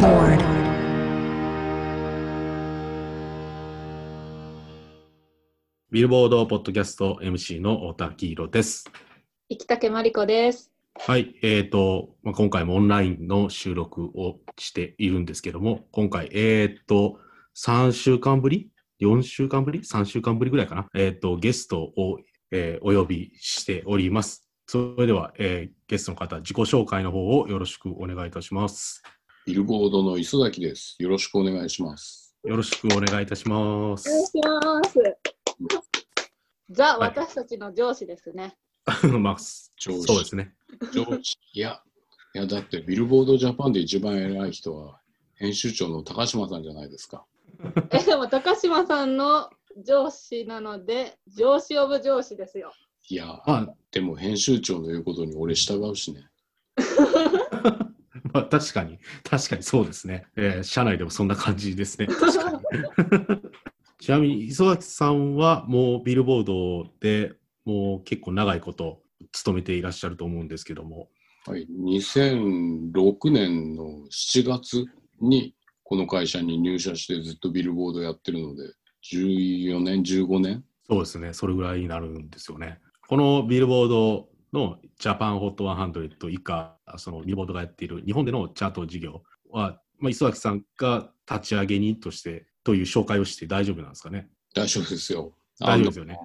board. ビルボードポッドキャスト MC の太田明宏です。生竹まりこです。はい、えっ、と、まあ、今回もオンラインの収録をしているんですけども、今回、えっ、と、3週間ぶり ?4 週間ぶり ?3 週間ぶりぐらいかな？えっ、と、ゲストを、えーお呼びしております。それでは、えーゲストの方、自己紹介の方をよろしくお願いいたします。ビルボードの磯崎です。よろしくお願いします。よろしくお願いいたします。お願いします。ザ、はい私たちの上司ですね。まあ、上司そうですね。上司いや、いや、だってビルボードジャパンで一番偉い人は編集長の高島さんじゃないですか。え、でも高島さんの上司なので、上司オブ上司ですよ。いや、まあ、でも編集長の言うことに俺従うしね。まあ、確かに、確かにそうですね。えー社内でもそんな感じですね。確かに。ちなみに、磯崎さんはもうビルボードでもう結構長いこと勤めていらっしゃると思うんですけども。はい、2006年の7月にこの会社に入社してずっとビルボードやってるので、14年、15年？そうですね。それぐらいになるんですよね。このビルボードのジャパンホット100以下、そのビルボードがやっている日本でのチャート事業は、まあ、磯崎さんが立ち上げ人としてという紹介をして大丈夫なんですかね？大丈夫ですよ。大丈夫ですよね。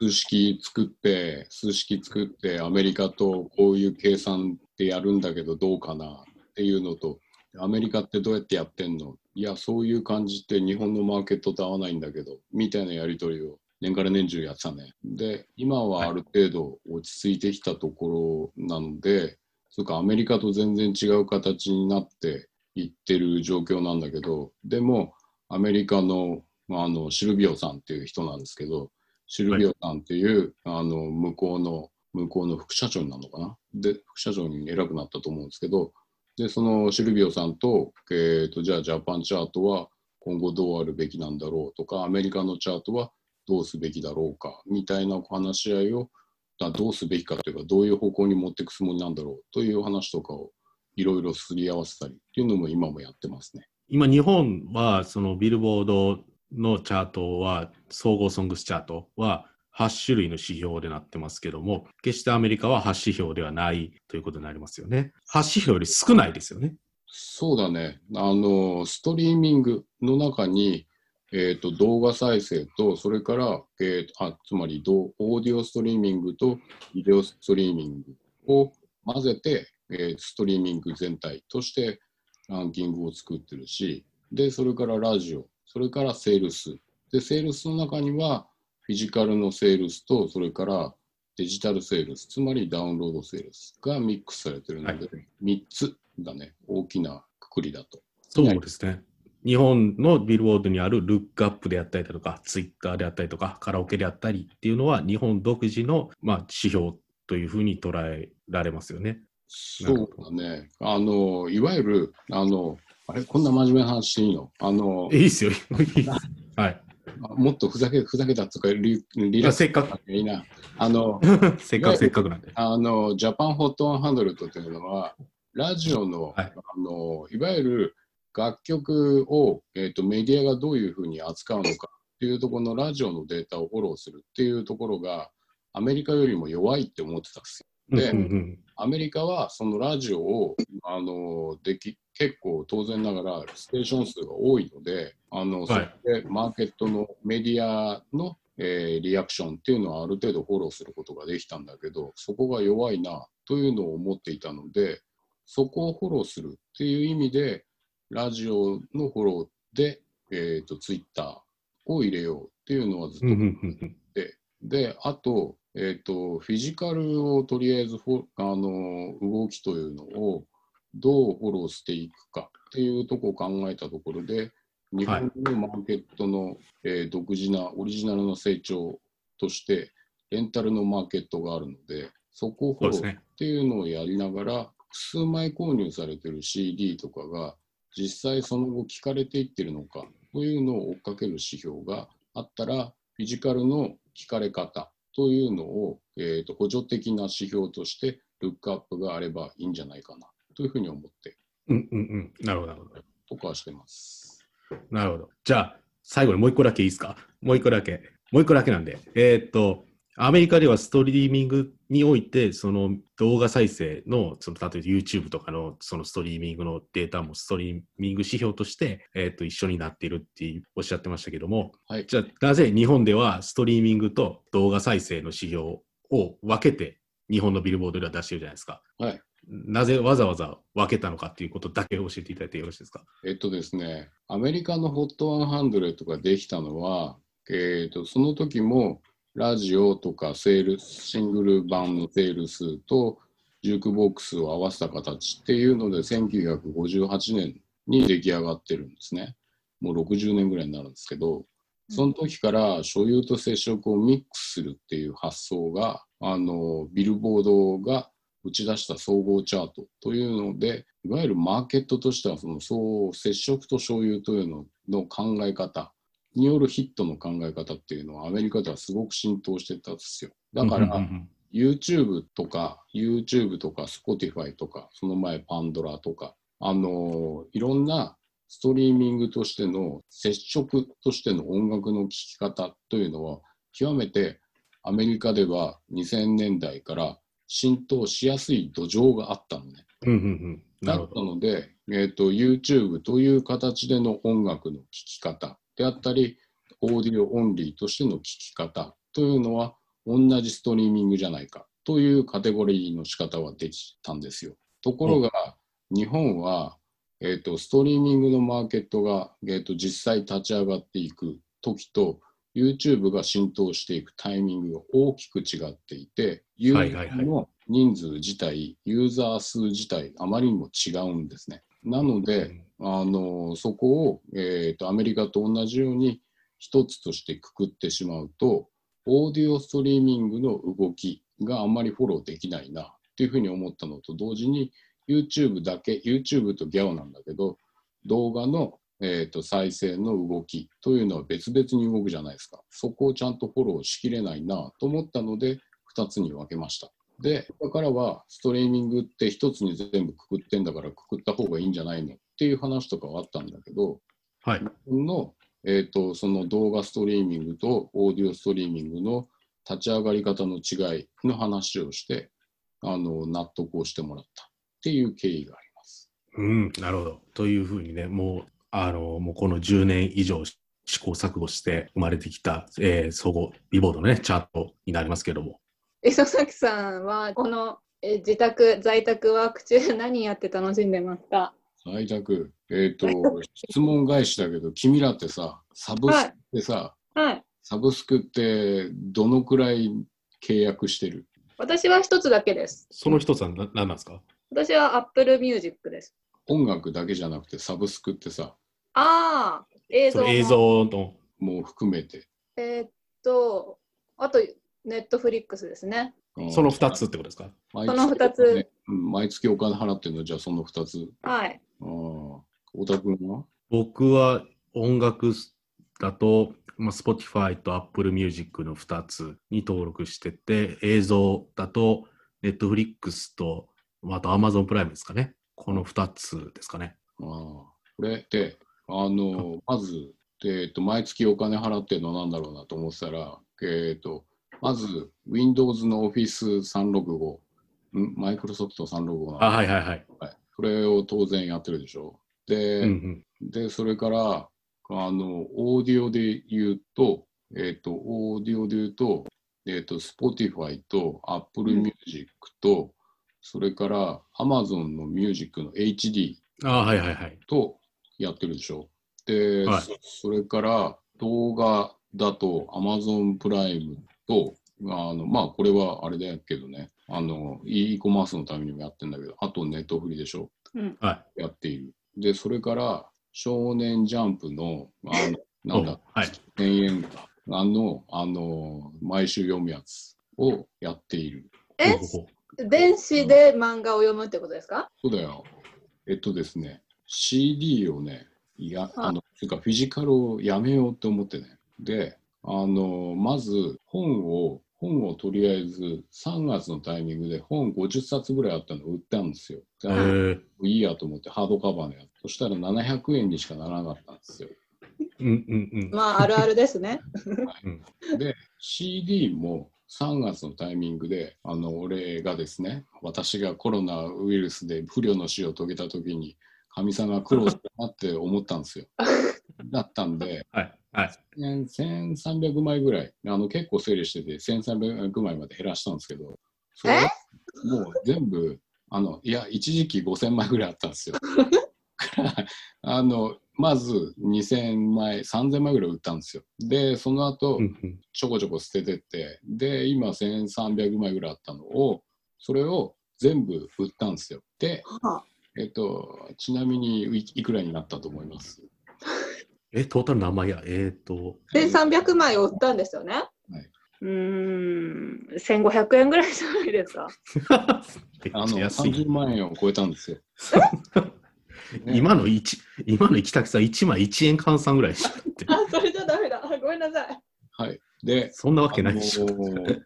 数式作って、数式作って、アメリカとこういう計算でやるんだけどどうかなっていうのと、アメリカってどうやってやってんの？いや、そういう感じって日本のマーケットと合わないんだけど、みたいなやり取りを年から年中やってたね。で、今はある程度落ち着いてきたところなので、それかアメリカと全然違う形になっていってる状況なんだけど、でもアメリカのあのシルビオさんっていう人なんですけど、シルビオさんっていう、あの向こうの向こうの副社長になるのかな？で副社長に偉くなったと思うんですけどでそのシルビオさんと,、えー、とじゃあジャパンチャートは今後どうあるべきなんだろうとかアメリカのチャートはどうすべきだろうかみたいな話し合いをだどうすべきかというかどういう方向に持っていくつもりなんだろうという話とかをいろいろすり合わせたりっていうのも今もやってますね。今、日本はそのビルボードのチャートは、総合ソングスチャートは8種類の指標でなってますけども、決してアメリカは8指標ではないということになりますよね。8指標より少ないですよね。そうだね。あの、ストリーミングの中に、えっ、と、動画再生と、それから、えーあ、つまりオーディオストリーミングとビデオストリーミングを混ぜて、えーストリーミング全体としてランキングを作ってるし、で、それからラジオ、それからセールス。で、セールスの中には、フィジカルのセールスと、それからデジタルセールス、つまりダウンロードセールスがミックスされてるので、は3つだね、大きなくくりだと。そうですね。日本のビルボードにあるルックアップであったりだとか、ツイッターであったりとか、カラオケであったりっていうのは、日本独自の、まあ、指標というふうに捉えられますよね。そうだね。あの、いわゆる、あの、あれ、こんな真面目な話していいの？あのえ、いいですよ。はい。もっとふざけ、ふざけたとかリ、リラックスせっかく、いいな。あの、せっかく、せっかくなんで。あの、ジャパンホット100というのは、ラジオの、はいあの、いわゆる楽曲を、えっ、と、メディアがどういうふうに扱うのかっていうところのラジオのデータをフォローするっていうところが、アメリカよりも弱いって思ってたんですよ。でうんうんうんアメリカはそのラジオをあのでき結構当然ながらステーション数が多いのであの、はいそれでマーケットのメディアの、えーリアクションっていうのはある程度フォローすることができたんだけどそこが弱いなというのを思っていたのでそこをフォローするっていう意味でラジオのフォローで、えー、とツイッターを入れようっていうのはずっとうんうんうんうんで、あと、えっ、と、フィジカルをとりあえずフォあの動きというのをどうフォローしていくかっていうところを考えたところで、日本のマーケットの、えー独自なオリジナルの成長として、レンタルのマーケットがあるので、そこをフォローっ。ていうのをやりながら、複数枚購入されてる CD とかが、実際その後聞かれていってるのかというのを追っかける指標があったら、フィジカルの聞かれ方というのを、えー、と補助的な指標としてルックアップがあればいいんじゃないかなというふうに思ってうんうんうん。なるほど、なるほど。とかしてます。なるほど。じゃあ、最後にもう一個だけいいですか？もう一個だけ。もう一個だけなんで。えーっと、アメリカではストリーミングにおいて、その動画再生の、その例えば YouTube とかのそのストリーミングのデータもストリーミング指標として、えーっと一緒になっているっておっしゃってましたけども、はい。じゃあなぜ日本ではストリーミングと動画再生の指標を分けて日本のビルボードでは出してるじゃないですか。はい。なぜわざわざ分けたのかっていうことだけ教えていただいてよろしいですか。えっとですね、アメリカの HOT100 ができたのは、えっとその時もラジオとかセールスシングル版のセールスとジュークボックスを合わせた形っていうので1958年に出来上がってるんですね。もう60年ぐらいになるんですけど、その時から所有と接触をミックスするっていう発想が、あの、ビルボードが打ち出した総合チャートというので、いわゆるマーケットとしては、そのそう接触と所有というのの考え方によるヒットの考え方っていうのはアメリカではすごく浸透してたんですよ。だから、YouTube とか、YouTube とか、Spotify とか、その前パンドラとか、あのいろんなストリーミングとしての接触としての音楽の聴き方というのは、極めてアメリカでは2000年代から浸透しやすい土壌があったのね。うんうんうん。なだった。ので、えーと、YouTube という形での音楽の聴き方であったり、オーディオオンリーとしての聴き方というのは、同じストリーミングじゃないかというカテゴリーの仕方はできたんですよ。ところが、日本は、えーと、ストリーミングのマーケットが、えーと、実際立ち上がっていく時と、YouTube が浸透していくタイミングが大きく違っていて、ユーザーの人数自体、ユーザー数自体、あまりにも違うんですね。なので、あのそこを、えーとアメリカと同じように一つとしてくくってしまうと、オーディオストリーミングの動きがあんまりフォローできないなっていうふうに思ったのと同時に、YouTube だけ、YouTube と GAO なんだけど、動画の、えーと再生の動きというのは別々に動くじゃないですか。そこをちゃんとフォローしきれないなと思ったので、2つに分けました。で、だからはストリーミングって一つに全部くくってんだからくくった方がいいんじゃないのっていう話とかはあったんだけど、はい。日本の、えー、とその動画ストリーミングとオーディオストリーミングの立ち上がり方の違いの話をしてあの納得をしてもらったっていう経緯があります。うん、なるほど。というふうにね、もう、あの、もうこの10年以上試行錯誤して生まれてきた、えー総合ビボードのね、チャートになりますけども。磯崎さんはこのえ自宅在宅ワーク中何やって楽しんでますか？在宅、えっ、と、質問返しだけど、君らってさ、サブスクってさ、はい。サブスクってどのくらい契約してる？私は一つだけです。その一つはな何なんですか？私は Apple Music です。音楽だけじゃなくてサブスクってさ、ああ映像映像の、もう含めて。えーっとあと Netflix ですね。うんその二つってことですか？毎その二つ。月ねうん毎月お金払ってるの？じゃあその2つ。はいああ。おたくんは？僕は音楽だと、まあ、Spotify と Apple Music の2つに登録してて、映像だと Netflix と、まああと Amazon プライムですかね。この2つですかね。ああ。これで、あの、まず、えっと、毎月お金払ってるのなんだろうなと思ってたら、えっと、まず、Windows の Office365、んマイクロソフト365なあ、はいはいはい。はいそれを当然やってるでしょ。で、うんうん。で、それから、あの、オーディオで言うと、えっ、と、オーディオで言うと、えっ、と、Spotify と Apple うん Music と、それから Amazon の Music の HD あ、はいはいはい。とやってるでしょ。で、はいそそれから動画だと Amazon プライムと、あの、まあ、これはあれだけどね、あの、e コマースのためにもやってるんだけど、あとネットフリでしょ。はやっている。で、それから、少年ジャンプの、あの、い。なんだ、おはい。1000円か。あの、あの、毎週読むやつをやっている。え？電子で漫画を読むってことですか？そうだよ。えっとですね、CD をね、いや、ああの、つうかフィジカルをやめようと思ってね。で、あの、まず本を本をとりあえず3月のタイミングで本50冊ぐらいあったのを売ったんですよ。いいやと思ってハードカバーのやつ。そしたら700円にしかならなかったんですよ。うんうんうん。まあ、あるあるですね。で、CD も3月のタイミングで、あの、俺がですね、私がコロナウイルスで不慮の死を遂げた時に、かみさんが苦労したなって思ったんですよ。だったんで、はい。はい。1300枚ぐらい、あの結構整理してて、1300枚まで減らしたんですけど、それもう全部、あのいや、一時期5000枚ぐらいあったんですよ。か ら あのまず2000枚、3000枚ぐらい売ったんですよ。で、その後、ちょこちょこ捨ててって、で、今1300枚ぐらいあったのを、それを全部売ったんですよ。で、はえっと、ちなみにいいくらになったと思います？え、トータル何枚やえっ、ー、と、1300枚を売ったんですよね。うーん、1500円ぐらいじゃないですか。め あのっちゃ安い。30万円を超えたんですよ。ね 今の一今の行きたくさ1枚1円換算ぐらいしかって。あ、それじゃダメだ。あごめんなさい。はい。で、そんなわけないでしょ。あのー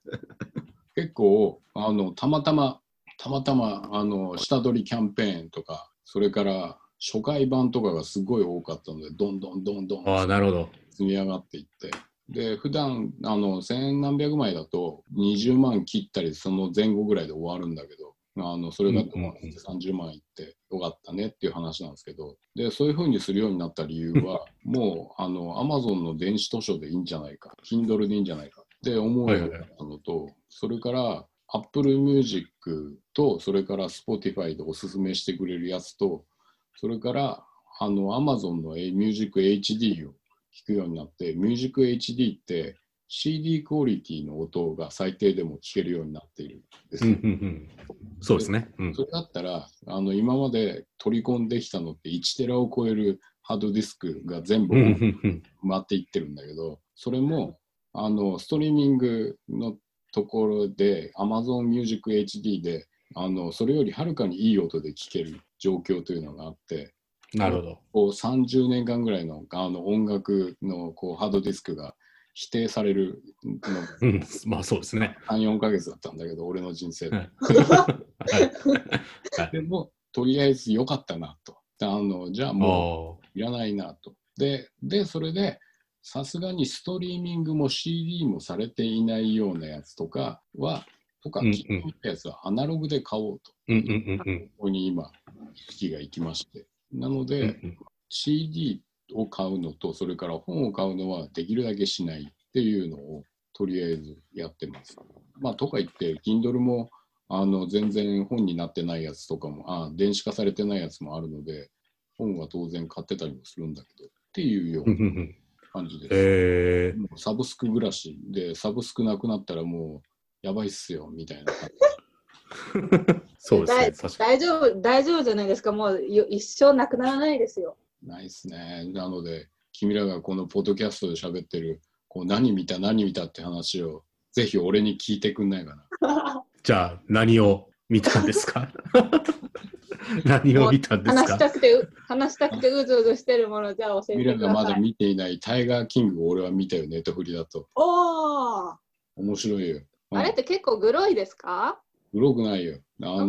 結構あのたまたまたまたまあの下取りキャンペーンとかそれから初回版とかがすごい多かったのでどんどんどんどんああ、なるほど。積み上がっていって。で普段あの千何百枚だと20万切ったりその前後ぐらいで終わるんだけどあのそれがうんうんうん30万いってよかったねっていう話なんですけど。でそういうふうにするようになった理由は もうあの Amazon の電子図書でいいんじゃないか Kindle でいいんじゃないかって思うようになったのと、それから Apple Music とそれから Spotify でおすすめしてくれるやつとそれからあの Amazon の Music HD を聞くようになって、Music HD って CD クオリティの音が最低でも聞けるようになっているんですよ。うんうんうん。そうですね。うんそれだったら、あの今まで取り込んできたのって1テラを超えるハードディスクが全部。回っていってるんだけど、それもあのストリーミングのところで Amazon Music HD であのそれよりはるかにいい音で聴ける状況というのがあって、なるほど。こう30年間ぐらいのあの音楽のこうハードディスクが否定されるのうん。まあそうですね。3、4ヶ月だったんだけど、俺の人生で。はい はい。でも、とりあえず良かったなと。あのじゃあもあういらないなと。で、でそれで、さすがにストリーミングも CD もされていないようなやつとかは、とか、うんうん気に入ったやつはアナログで買おうと。うんうんうん。ここに今、意識が行きまして。なので、CD を買うのと、それから本を買うのはできるだけしないっていうのをとりあえずやってます。まあ、とか言って、Kindle もあの全然本になってないやつとかもあ、電子化されてないやつもあるので、本は当然買ってたりもするんだけど、っていうような感じです。えーもうサブスク暮らしで、サブスクなくなったらもうやばいっすよみたいな感 そうですね。大丈夫、大丈夫じゃないですか。もうよ一生なくならないですよ。じないっすね。なので、君らがこのポッドキャストで喋ってる、こう何見た、何見たって話を、ぜひ俺に聞いてくんないかな。に。じゃあ、何を見たんですか？何を見たんです話しかたくてう、話したくてうずうずしてるもの、じゃあ教え君らてください。がまだ見ていないタイガーキングを俺は見たよ、ネットフリだと。おー面白いよ。うんあれって結構グロいですか？グロくないよ。あ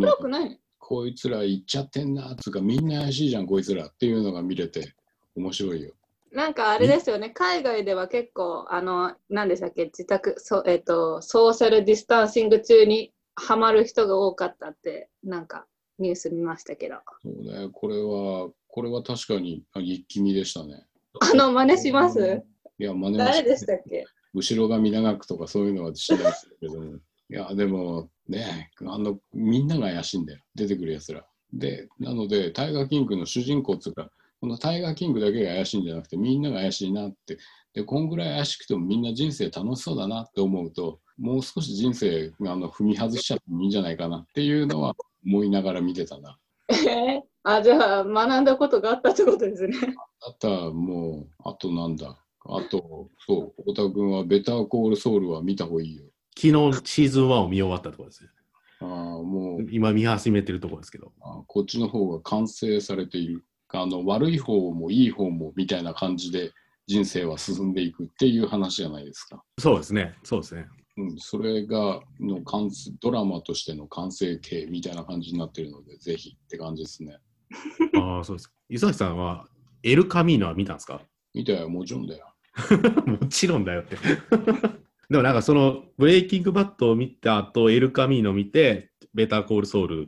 い？こいつら言っちゃってんな、つうかみんな怪しいじゃん、こいつらっていうのが見れて面白いよ。なんかあれですよね、海外では結構、あの、何でしたっけ、自宅、そえっ、と、ソーシャルディスタンシング中にハマる人が多かったって、なんかニュース見ましたけど。そうね、これは、これは確かにあ一気見でしたね。あの、真似します？いや、真似は誰でししたっけ？後ろ髪長くとかそういうのはしないですけども。いや、でもね、あの、みんなが怪しいんだよ。出てくるやつら。で、なので、タイガーキングの主人公っていうか、このタイガーキングだけが怪しいんじゃなくて、みんなが怪しいなって。で、こんぐらい怪しくてもみんな人生楽しそうだなって思うと、もう少し人生あの踏み外しちゃってもいいんじゃないかなっていうのは思いながら見てたな。えー？あ、じゃあ学んだことがあったってことですね。あとはもう、あとなんだ？あと、そう、太田君はベターコールソウルは見た方がいいよ。昨日シーズン1を見終わったところです。ああ、もう、今見始めてるところですけど。あこっちの方が完成されている。あの悪い方もいい方もみたいな感じで人生は進んでいくっていう話じゃないですか。そうですね。そうですね。うん、それがの完成ドラマとしての完成形みたいな感じになってるので、ぜひって感じですね。ああ、そうです。磯崎さんは、エル・カミーノは見たんですか？見たよ、もちろんだよ。もちろんだよって。でもなんかその、ブレイキングバットを見た後、エル・カミーノを見て、ベターコールソウル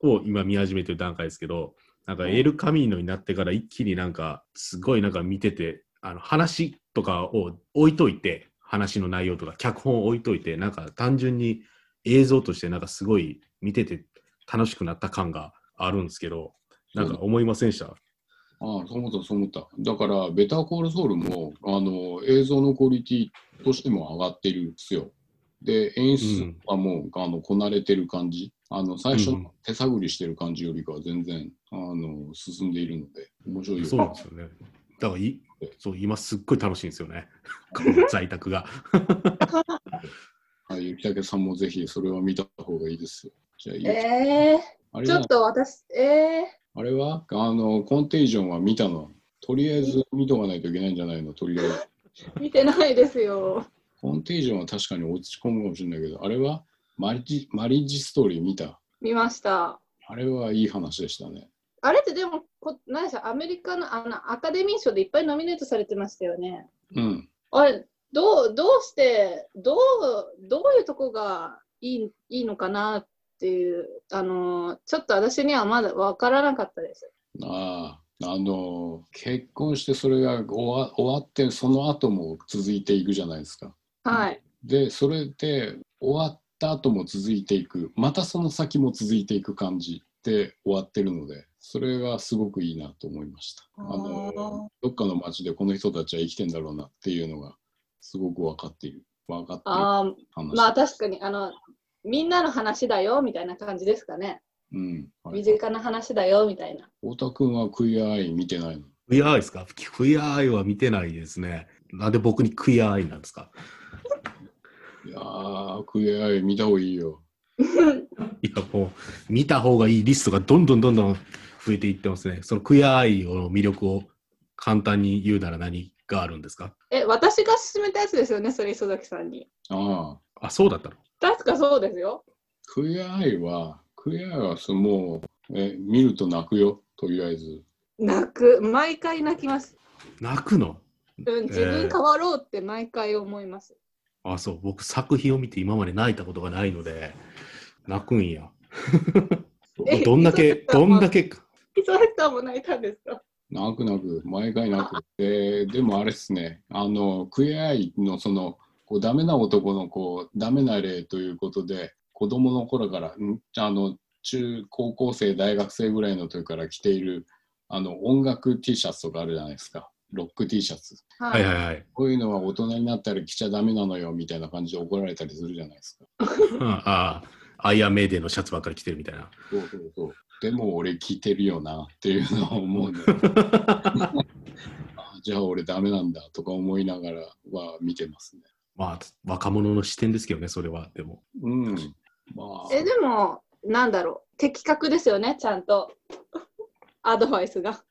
を今見始めてる段階ですけど、なんかエル・カミーノになってから一気になんか、すごいなんか見てて、あの話とかを置いといて、話の内容とか脚本を置いといて、なんか単純に映像としてなんかすごい見てて楽しくなった感があるんですけど、なんか思いませんでした？ああ、そう思った、そう思った。だから、ベターコールソウルも、あの、映像のクオリティとしても上がってるんですよ。で、演出はもう、あの、こなれてる感じ。あの、最初うん手探りしてる感じよりかは全然、あの、進んでいるので、面白いよ。そうなんですよね。だからいそう今すっごい楽しいんですよね。この在宅が。はい、ゆきたけさんもぜひそれは見た方がいいですよ。じゃあ、えー、ちょっと私、えあれは？あの、コンテージョンは見たの？とりあえず見とかないといけないんじゃないの？とりあえず。ー、見てないですよ。コンテージョンは確かに落ち込むかもしれないけど、あれは？マリッジマリッジストーリー見た？見ました。あれはいい話でしたね。あれってでも、こ何でしょうアメリカのあのアカデミー賞でいっぱいノミネートされてましたよね。うん。あれ、どうどうして、どうどういうとこがいいいいのかなっていう、あのちょっと私にはまだ分からなかったです。ああ、あの、結婚してそれが終わ終わって、その後も続いていくじゃないですか。はい。で、それで終わった後も続いていく、またその先も続いていく感じで終わってるので、それがすごくいいなと思いました。あのどっかの町でこの人たちは生きてんだろうなっていうのがすごく分かっている。分かっているあ。まあ確かにあの、みんなの話だよみたいな感じですかね。うん。はい身近な話だよみたいな。太田君はクイアアイ見てないの？クイアアイですか？クイアアイは見てないですね。なんで僕にクイアアイなんですか？いやー、クイアアイ見た方がいいよ。いや、もう、見た方がいいリストがどんどんどんどん増えていってますね。そのクイアアイの魅力を簡単に言うなら何？があるんですか？え、私が勧めたやつですよね、それ磯崎さんに。ああ、あ、そうだったの？確かそうですよ。クイアアイは、クイアアイはそのもう、え、見ると泣くよ、とりあえず。泣く、毎回泣きます。泣くの？うん、自分変わろうって毎回思います。あ、そう。僕作品を見て今まで泣いたことがないので、泣くんや。えどんだけ、どんだけ、磯崎さんも泣いたんですか？泣く泣く、毎回泣く。で、でもあれですね、あの、クイアアイのその、こう、ダメな男のこう、ダメな例ということで、子供の頃から、んあの、中高校生、大学生ぐらいの時から着ている、あの、音楽 T シャツとかあるじゃないですか。ロック T シャツ。ははいはいはい。こういうのは大人になったら着ちゃダメなのよ、みたいな感じで怒られたりするじゃないですか。う んああ、アイアンメイデンのシャツばっかり着てるみたいな。そうそうそう。でも俺着てるよなっていうのを思うの。あじゃあ俺ダメなんだとか思いながらは見てますね。まあ、若者の視点ですけどね、それは。でも。うん。まあ、え、でも、なんだろう、的確ですよね、ちゃんと。アドバイスが。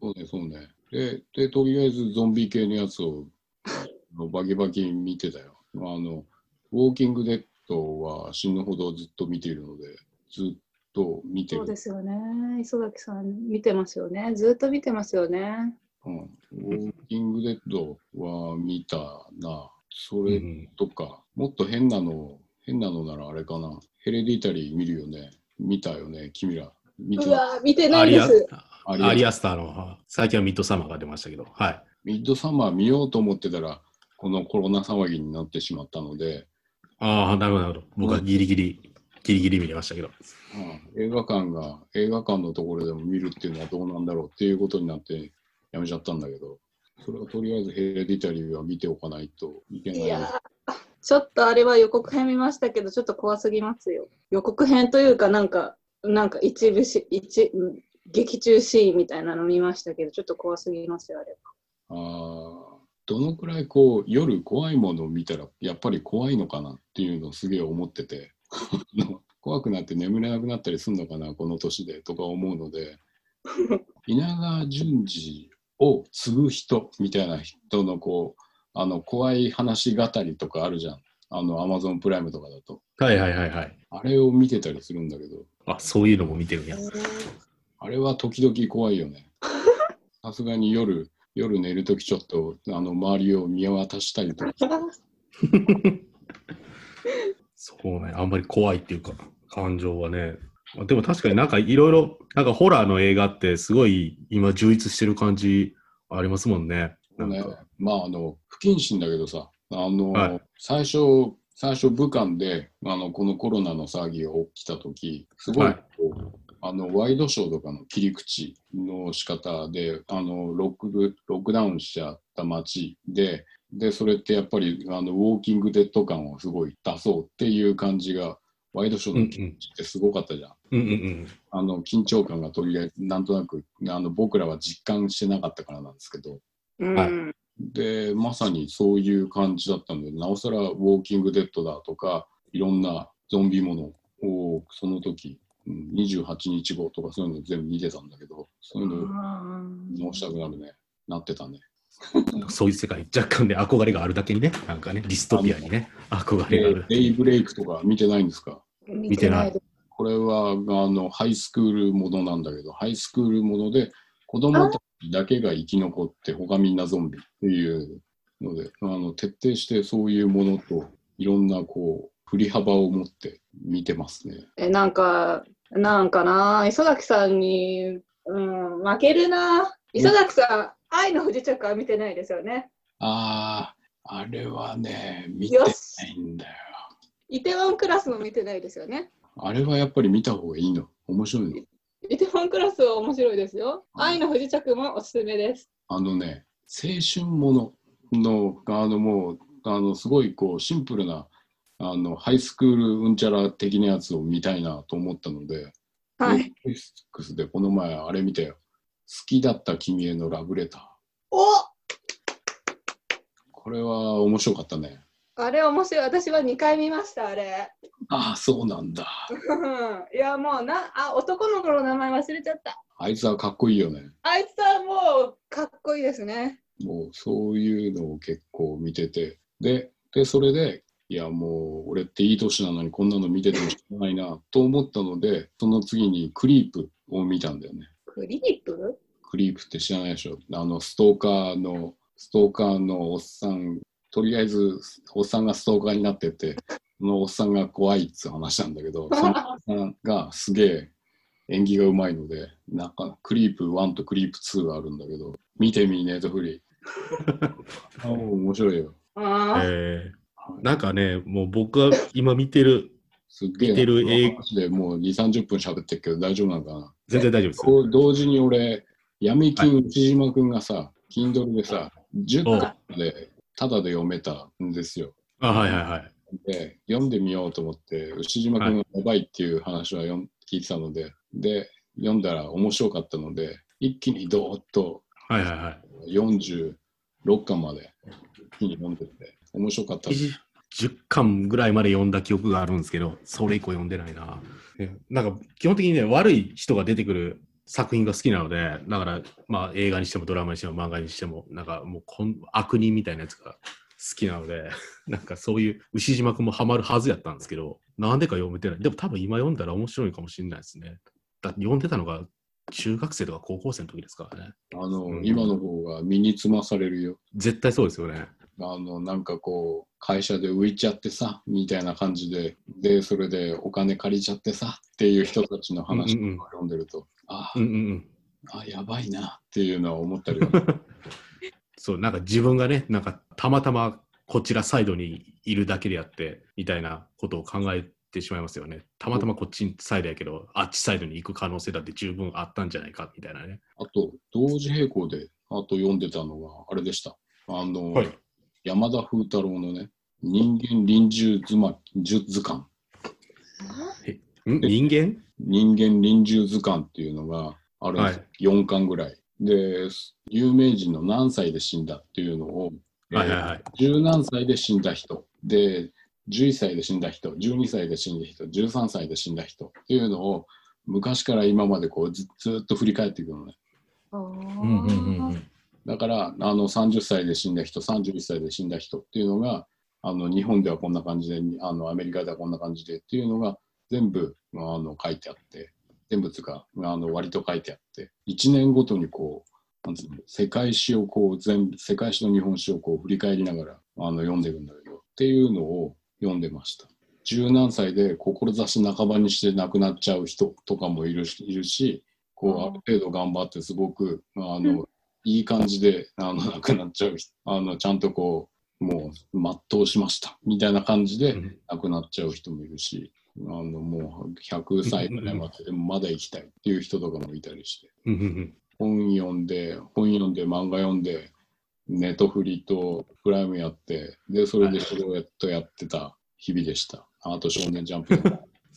そうね、そうね。で、でとりあえずゾンビ系のやつをあの バキバキ見てたよ。あの、ウォーキングデッドは死ぬほどずっと見ているので、ずっと見てるそう。ですよね。磯崎さん見てますよね。ずっと見てますよね。うん、ウォーキングデッドは見たな。それうんとか、もっと変なの、変なのならあれかな。ヘレディタリー見るよね。見たよね、君ら。見てうわ、見てないです。アリアアリアスターの、最近はミッドサマーが出ましたけど、はい。ミッドサマー見ようと思ってたら、このコロナ騒ぎになってしまったので、ああ、なるほど、なるほど。僕はギリギリ、ギリギリ見れましたけど。うん映画館が、映画館のところでも見るっていうのはどうなんだろうっていうことになってやめちゃったんだけど、それはとりあえずヘレディタリーは見ておかないといけないいやーちょっとあれは予告編見ましたけど、ちょっと怖すぎますよ。予告編というか、なんか、なんか一部し、一、うん劇中シーンみたいなの見ましたけど、ちょっと怖すぎますよ、あれは。あーどのくらいこう夜怖いものを見たらやっぱり怖いのかなっていうのをすげえ思ってて怖くなって眠れなくなったりするのかなこの年でとか思うので稲川淳二を継ぐ人みたいな人のこうあの怖い話語りとかあるじゃんあの、アマゾンプライムとかだと。はいはいはいはい。あれを見てたりするんだけど、あ、そういうのも見てるんや。あれは時々怖いよね。さすがに夜、夜寝るときちょっと、あの、周りを見渡したりとか。そうね、あんまり怖いっていうか、感情はね。まあでも確かになんかいろいろ、なんかホラーの映画ってすごい今充実してる感じありますもんね。なんね。か、まあ、あの、不謹慎だけどさ、あの、はい。最初、最初武漢で、あの、このコロナの騒ぎが起きたとき、すごい、はい。あの、ワイドショーとかの切り口の仕方で、あの、ロック、ロックダウンしちゃった街で、で、それってやっぱり、あの、ウォーキングデッド感をすごい出そうっていう感じが、ワイドショーの切り口ってすごかったじゃん。うんうんうん。あの、緊張感がとりあえず、なんとなく、あの、僕らは実感してなかったからなんですけど、うんはいで、まさにそういう感じだったので、なおさらウォーキングデッドだとか、いろんなゾンビものをその時、うん28日後とかそういうの全部見てたんだけど、そういうのを申したくなるね。なってたね。そういう世界、若干ね、憧れがあるだけにね、なんかね、ディストピアにね、憧れがある。でデイブレイクとか見てないんですか？見てないこれはあのハイスクールものなんだけど、ハイスクールもので子供たちだけが生き残って、他みんなゾンビっていうので、あの徹底してそういうものといろんなこう振り幅を持って見てますね。え、なんか、なんかな、磯崎さんに、うん、負けるな。磯崎さん、愛の不時着は見てないですよね。ああ、あれはね、見てよなしいんだよ。イテウォンクラスも見てないですよね。あれはやっぱり見た方がいいの？面白いの？イテウォンクラスは面白いですよ。愛の不時着もおすすめです。あのね、青春ものの、あのもう、あのすごいこうシンプルなあのハイスクールうんちゃら的なやつを見たいなと思ったので、はい。Netflix でこの前あれ見たよ。好きだった君へのラブレター。おこれは面白かったね。あれ面白い。私は2回見ました、あれ。ああ、そうなんだ。いや、もうな、あ、男の子の名前忘れちゃった。あいつはかっこいいよね。あいつはもうかっこいいですね。もうそういうのを結構見てて。で、でそれで、いやもう俺っていい年なのにこんなの見ててもしょうがないなと思ったので、その次にクリープを見たんだよね。クリープ？クリープって知らないでしょ。あのストーカーの、ストーカーのおっさん、とりあえずおっさんがストーカーになってて、そのおっさんが怖いって話なんだけど、そのおっさんがすげえ演技がうまいので、なんかクリープ1とクリープ2があるんだけど、見てみネットフリー。あもう面白いよ。えー。なんかね、もう僕が今見てる、すっげえてるでもう2、30分喋ってるけど大丈夫なのかな？全然大丈夫です。こう同時に俺、闇金内島くんがさ、Kindle でさ、10巻までタダで読めたんですよ。あ、はいはいはい。で、読んでみようと思って、牛島くんがやばいっていう話は読ん聞いてたので、で、読んだら面白かったので、一気にドーッとはいはいはい。46巻まで一気に読んでて、面白かったです。10巻ぐらいまで読んだ記憶があるんですけど、それ以降読んでないな。ねなんか基本的にね、悪い人が出てくる作品が好きなので、だから、まあ映画にしてもドラマにしても漫画にしても、なんかもうこん悪人みたいなやつが好きなので、なんかそういう牛島くんもハマるはずやったんですけど、なんでか読めてない。でも多分今読んだら面白いかもしれないですね。だって読んでたのが中学生とか高校生の時ですからね。あの、うん今の方が身につまされるよ。絶対そうですよね。あの、なんかこう、会社で浮いちゃってさ、みたいな感じで、で、それでお金借りちゃってさ、っていう人たちの話を読んでると、あうんうんうん。あ、やばいなっていうのは思ったりは。そう、なんか自分がね、なんかたまたまこちらサイドにいるだけであって、みたいなことを考えてしまいますよね。たまたまこっちサイドやけど、あっちサイドに行く可能性だって十分あったんじゃないか、みたいなね。あと、同時並行で、あと読んでたのが、あれでした。あの、はい山田風太郎のね、人間臨終図ま図図鑑。ん？人間？人間臨終図鑑っていうのがあるんですよ。4巻ぐらい。で、有名人の何歳で死んだっていうのを、はいはいはい。十何歳で死んだ人、で、11歳で死んだ人、12歳で死んだ人、13歳で死んだ人っていうのを昔から今までこうずずっと振り返っていくのね。うんうんうんうん。だから、あの30歳で死んだ人、31歳で死んだ人っていうのが、あの日本ではこんな感じであのアメリカではこんな感じでっていうのが全部あの書いてあって全部つかあの割と書いてあって1年ごとにこうなんつうの世界史をこう全部世界史の日本史をこう振り返りながらあの読んでるんだけどっていうのを読んでました。十何歳で志半ばにして亡くなっちゃう人とかもいるしいるしこうある程度頑張ってすごくあの、いい感じであの亡くなっちゃう人あのちゃんとこうもう全うしましたみたいな感じでうん。亡くなっちゃう人もいるしあのもう100歳ぐらいまででもまだ生きたいっていう人とかもいたりして。本読んで本読んで漫画読んでネトフリとプライムやってでそれでそれをやっとやってた日々でした。あと少年ジャンプ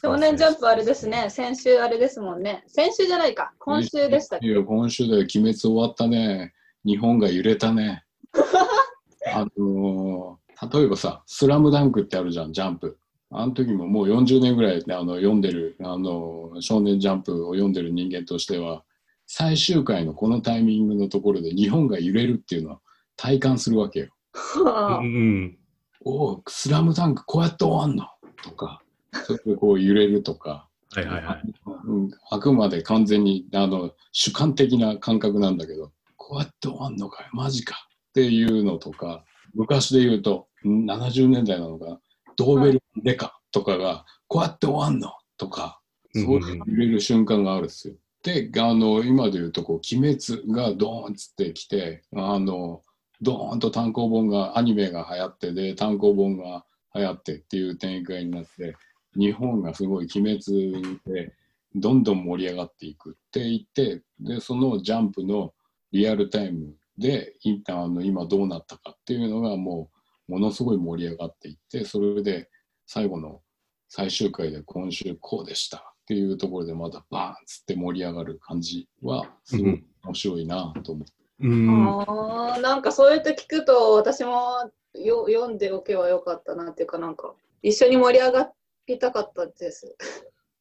少年ジャンプあれですね、先週あれですもんね。先週じゃないか、今週でしたっけ？いや、今週で鬼滅終わったね。日本が揺れたね。あのー例えばさ、スラムダンクってあるじゃん、ジャンプ。あの時ももう40年ぐらいあの読んでる、あのー少年ジャンプを読んでる人間としては、最終回のこのタイミングのところで日本が揺れるっていうのは体感するわけよ。うんうんおお、スラムダンクこうやって終わんの？とか、それでこう揺れるとか。はいはいはい。うん、あくまで完全にあの主観的な感覚なんだけどこうやって終わんのかよマジかっていうのとか昔で言うとん70年代なのかドーベルデカとかがこうやって終わんのとかそういう揺れる瞬間があるんですよ。であの今で言うとこう「鬼滅」がドーンっつってきてあのドーンと単行本がアニメが流行ってで単行本が流行ってっていう展開になって日本がすごい鬼滅でどんどん盛り上がっていくって言ってでそのジャンプのリアルタイムでいあの今どうなったかっていうのがもうものすごい盛り上がっていってそれで最後の最終回で今週こうでしたっていうところでまたバーンっつって盛り上がる感じはすごい面白いなと思って。うん。あーなんかそうやって聞くと私もよ読んでおけばよかったなっていうかなんか一緒に盛り上がりたかったです。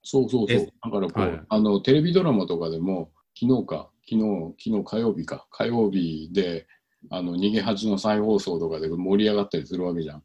そうそうそう。えだからこう、はいあのテレビドラマとかでも昨日か昨日昨日火曜日か火曜日であの逃げ恥の再放送とかで盛り上がったりするわけじゃん。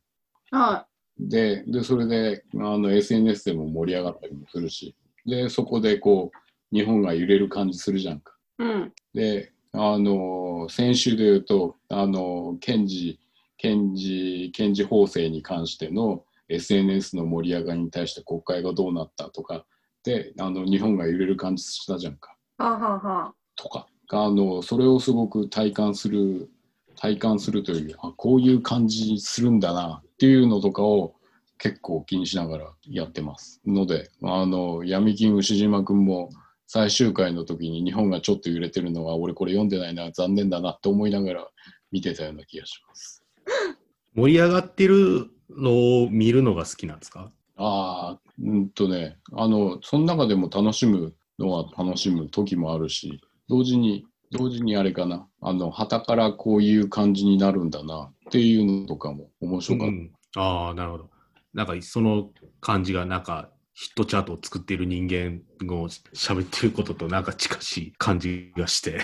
はででそれであの SNS でも盛り上がったりもするしでそこでこう日本が揺れる感じするじゃんか。い。うん。であの先週で言うとあの検事検事検事法制に関しての SNS の盛り上がりに対して国会がどうなったとかであの日本が揺れる感じしたじゃんか。はあ、はあはあ、とか。あのそれをすごく体感する体感するというあこういう感じするんだなっていうのとかを結構気にしながらやってます。のであの闇金牛島君も最終回の時に日本がちょっと揺れてるのは俺これ読んでないな残念だなって思いながら見てたような気がします。盛り上がってるのを見るのが好きなんですか？ああうんとねあのその中でも楽しむのは楽しむ時もあるし同時に同時にあれかなあの旗からこういう感じになるんだなっていうのとかも面白かった、うんああ、なるほど。なんかその感じがなんかヒットチャートを作っている人間を喋ってることとなんか近しい感じがして。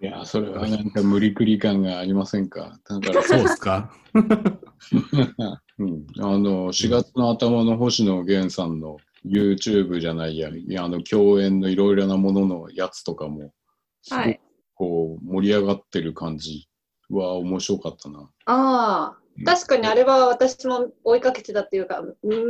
いやそれはなんか無理くり感がありませんか？だから。そうですか？うん、あの4月の頭の星野源さんの YouTube じゃないや、いやあの共演のいろいろなもののやつとかも、すごくはい。こう盛り上がってる感じは面白かったな。ああ、確かにあれは私も追いかけてたっていうか、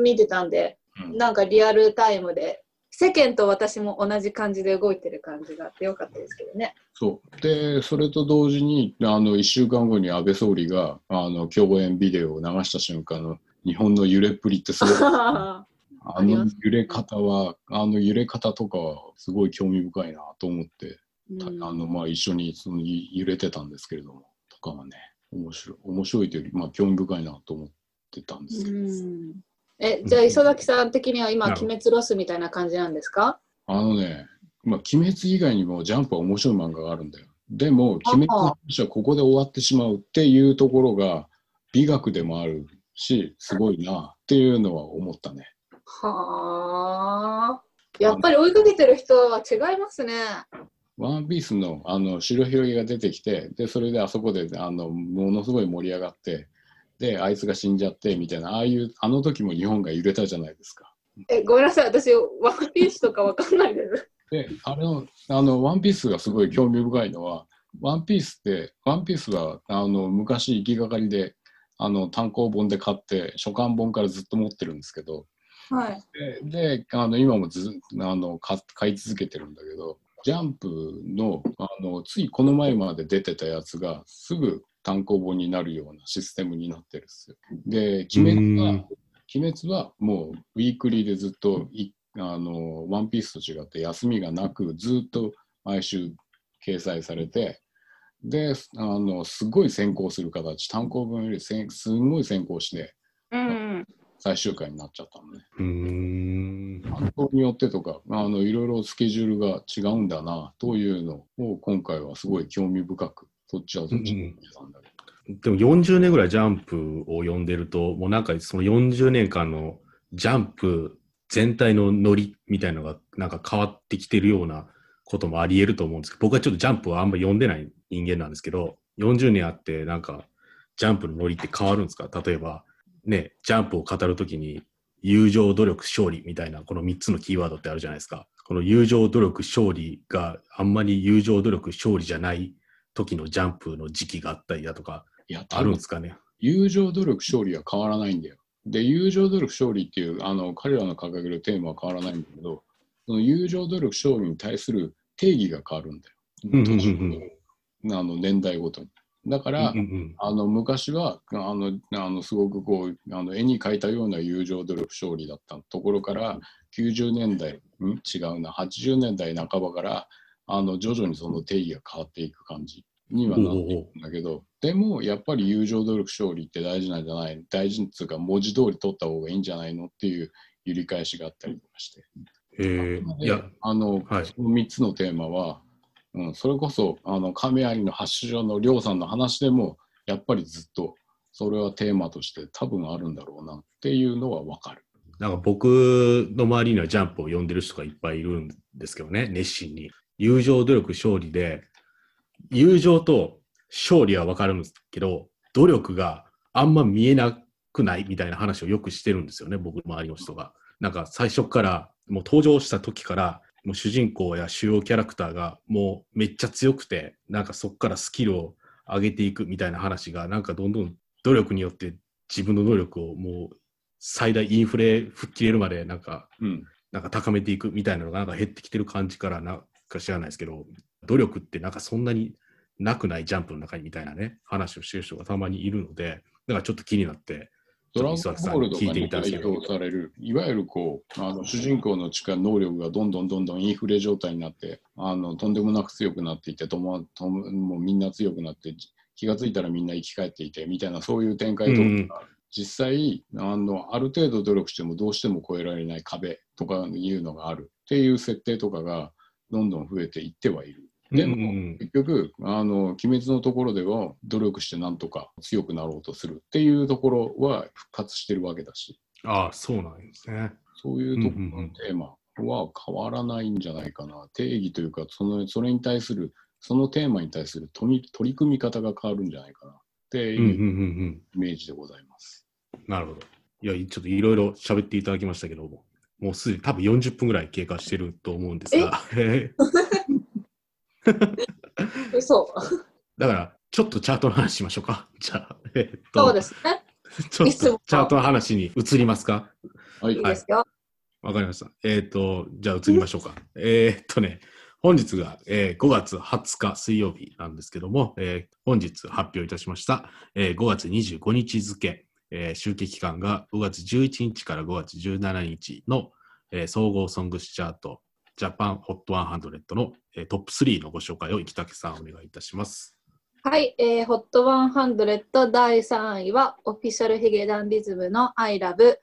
見てたんで、うん。なんかリアルタイムで、世間と私も同じ感じで動いてる感じがあってよかったですけどね。そう。でそれと同時にあの1週間後に安倍総理があの共演ビデオを流した瞬間の日本の揺れっぷりってすごい。あ あの揺れ方はあの揺れ方とかはすごい興味深いなと思ってたあのまあ、一緒にそのい揺れてたんですけれども、とかはね、面白い、面白いというより、まあ、興味深いなと思ってたんですけど、うんえ、じゃあ磯崎さん的には今、鬼滅ロスみたいな感じなんですか？あのね、まあ、鬼滅以外にもジャンプは面白い漫画があるんだよ。でも、鬼滅の話はここで終わってしまうっていうところが美学でもあるし、すごいなっていうのは思ったね。はあ。やっぱり追いかけてる人は違いますね。ワンピースのあの白ひろぎが出てきて、でそれであそこであのものすごい盛り上がって、で、あいつが死んじゃってみたいな、ああいう、あの時も日本が揺れたじゃないですか。え、ごめんなさい、私、ワンピースとかわかんないです。で、あれの、あの、ワンピースがすごい興味深いのは、ワンピースって、ワンピースは、あの、昔行きがかりで、あの、単行本で買って、初刊本からずっと持ってるんですけど、はい。で、であの今もずあのか買い続けてるんだけど、ジャンプのあのついこの前まで出てたやつがすぐ単行本になるようなシステムになってるんですよ。で、鬼滅はうん、鬼滅はもうウィークリーでずっといあのワンピースと違って休みがなくずっと毎週掲載されて、で、あのすごい先行する形、単行本よりせんすごい先行してうん。最終回になっちゃったのね。うーん。担当によってとかあのいろいろスケジュールが違うんだなというのを今回はすごい興味深くそっちはそっちに見たんでも40年ぐらいジャンプを読んでると、もうなんかその40年間のジャンプ全体のノリみたいのがなんか変わってきてるようなこともあり得ると思うんですけど、僕はちょっとジャンプはあんまり読んでない人間なんですけど、40年あってなんかジャンプのノリって変わるんですか？例えばね、ジャンプを語るときに友情、努力、勝利みたいなこの3つのキーワードってあるじゃないですか。この友情、努力、勝利があんまり友情、努力、勝利じゃない時のジャンプの時期があったりだとか、いやあるんですかね？友情努力勝利は変わらないんだよ。で友情努力勝利っていうあの彼らの掲げるテーマは変わらないんだけどその友情努力勝利に対する定義が変わるんだよ、あの年代ごとに。だから、うんうんあの昔はあのあのすごくこうあの絵に描いたような友情努力勝利だったところから90年代ん？違うな。80年代半ばからあの徐々にその定義が変わっていく感じにはなっていくんだけどでもやっぱり友情努力勝利って大事なんじゃない？大事っていうか文字通り取った方がいいんじゃないのっていう揺り返しがあったりとかして。えー、いでや、あの、はいその3つのテーマは、うん、それこそあの亀有の発祥のりょうさんの話でもやっぱりずっとそれはテーマとして多分あるんだろうなっていうのは分かる。なんか僕の周りにはジャンプを読んでる人がいっぱいいるんですけどね、熱心に。友情、努力、勝利で、友情と勝利はわかるんですけど、努力があんま見えなくないみたいな話をよくしてるんですよね、僕の周りの人が。なんか最初から、もう登場した時から、もう主人公や主要キャラクターがもうめっちゃ強くて、なんかそこからスキルを上げていくみたいな話が、なんかどんどん努力によって自分の能力をもう最大インフレ吹っ切れるまでなんか、うん、なんか高めていくみたいなのがなんか減ってきてる感じからなんか知らないですけど、努力ってなんかそんなになくないジャンプの中にみたいなね、話をしてる人がたまにいるので、だからちょっと気になって、ドラゴンボールとかに代表される、いわゆるこうあの主人公の力、能力がどんどんどんどんインフレ状態になって、あのとんでもなく強くなっていってともとも、もうみんな強くなって、気がついたらみんな生き返っていてみたいな、そういう展開とか、うん実際あの、ある程度努力してもどうしても越えられない壁とかいうのがあるっていう設定とかがどんどん増えていってはいる。でも、うんうん。結局あの鬼滅のところでは努力してなんとか強くなろうとするっていうところは復活してるわけだし。ああ、そうなんですね。そういうところうんうんうん。のテーマは変わらないんじゃないかな。定義というかそのそれに対するそのテーマに対する取り取り組み方が変わるんじゃないかな。ってうんうんうんいううん。イメージでございます。なるほど。いや、ちょっといろいろ喋っていただきましたけども、もうすでに多分40分ぐらい経過してると思うんですが、え？嘘。だから、ちょっとチャートの話しましょうか。じゃあ、えっと、そうですね。ちょっいつもとチャートの話に移りますか？はいいいですよ。わかりました。えっ、と、じゃあ移りましょうか。えっとね、本日が、えー5月20日水曜日なんですけども、えー本日発表いたしました、えー5月25日付、えー集計期間が5月11日から5月17日の、えー総合ソングスチャート、ジャパンホット100の、えートップ3のご紹介を生竹さんお願いいたします。はい、えー、HOT100 第3位はオフィシャルヒゲダンディズムの I love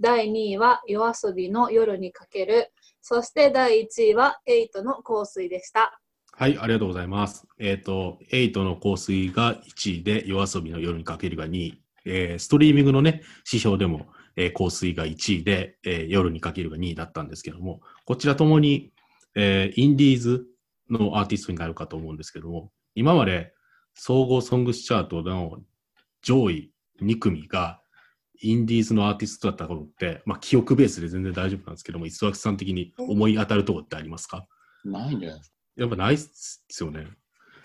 第2位は夜遊びの夜にかけるそして第1位は8の香水でした。はい、ありがとうございます。えっ、と、8の香水が1位で、夜遊びの夜にかけるが2位。えーストリーミングのね、指標でも、えー香水が1位で、えー夜にかけるが2位だったんですけども、こちらともに、えーインディーズのアーティストになるかと思うんですけども、今まで総合ソングスチャートの上位2組がインディーズのアーティストだったことって、まあ、記憶ベースで全然大丈夫なんですけども、磯崎さん的に思い当たるところってありますか？ないんじゃないですやっぱないっすよね。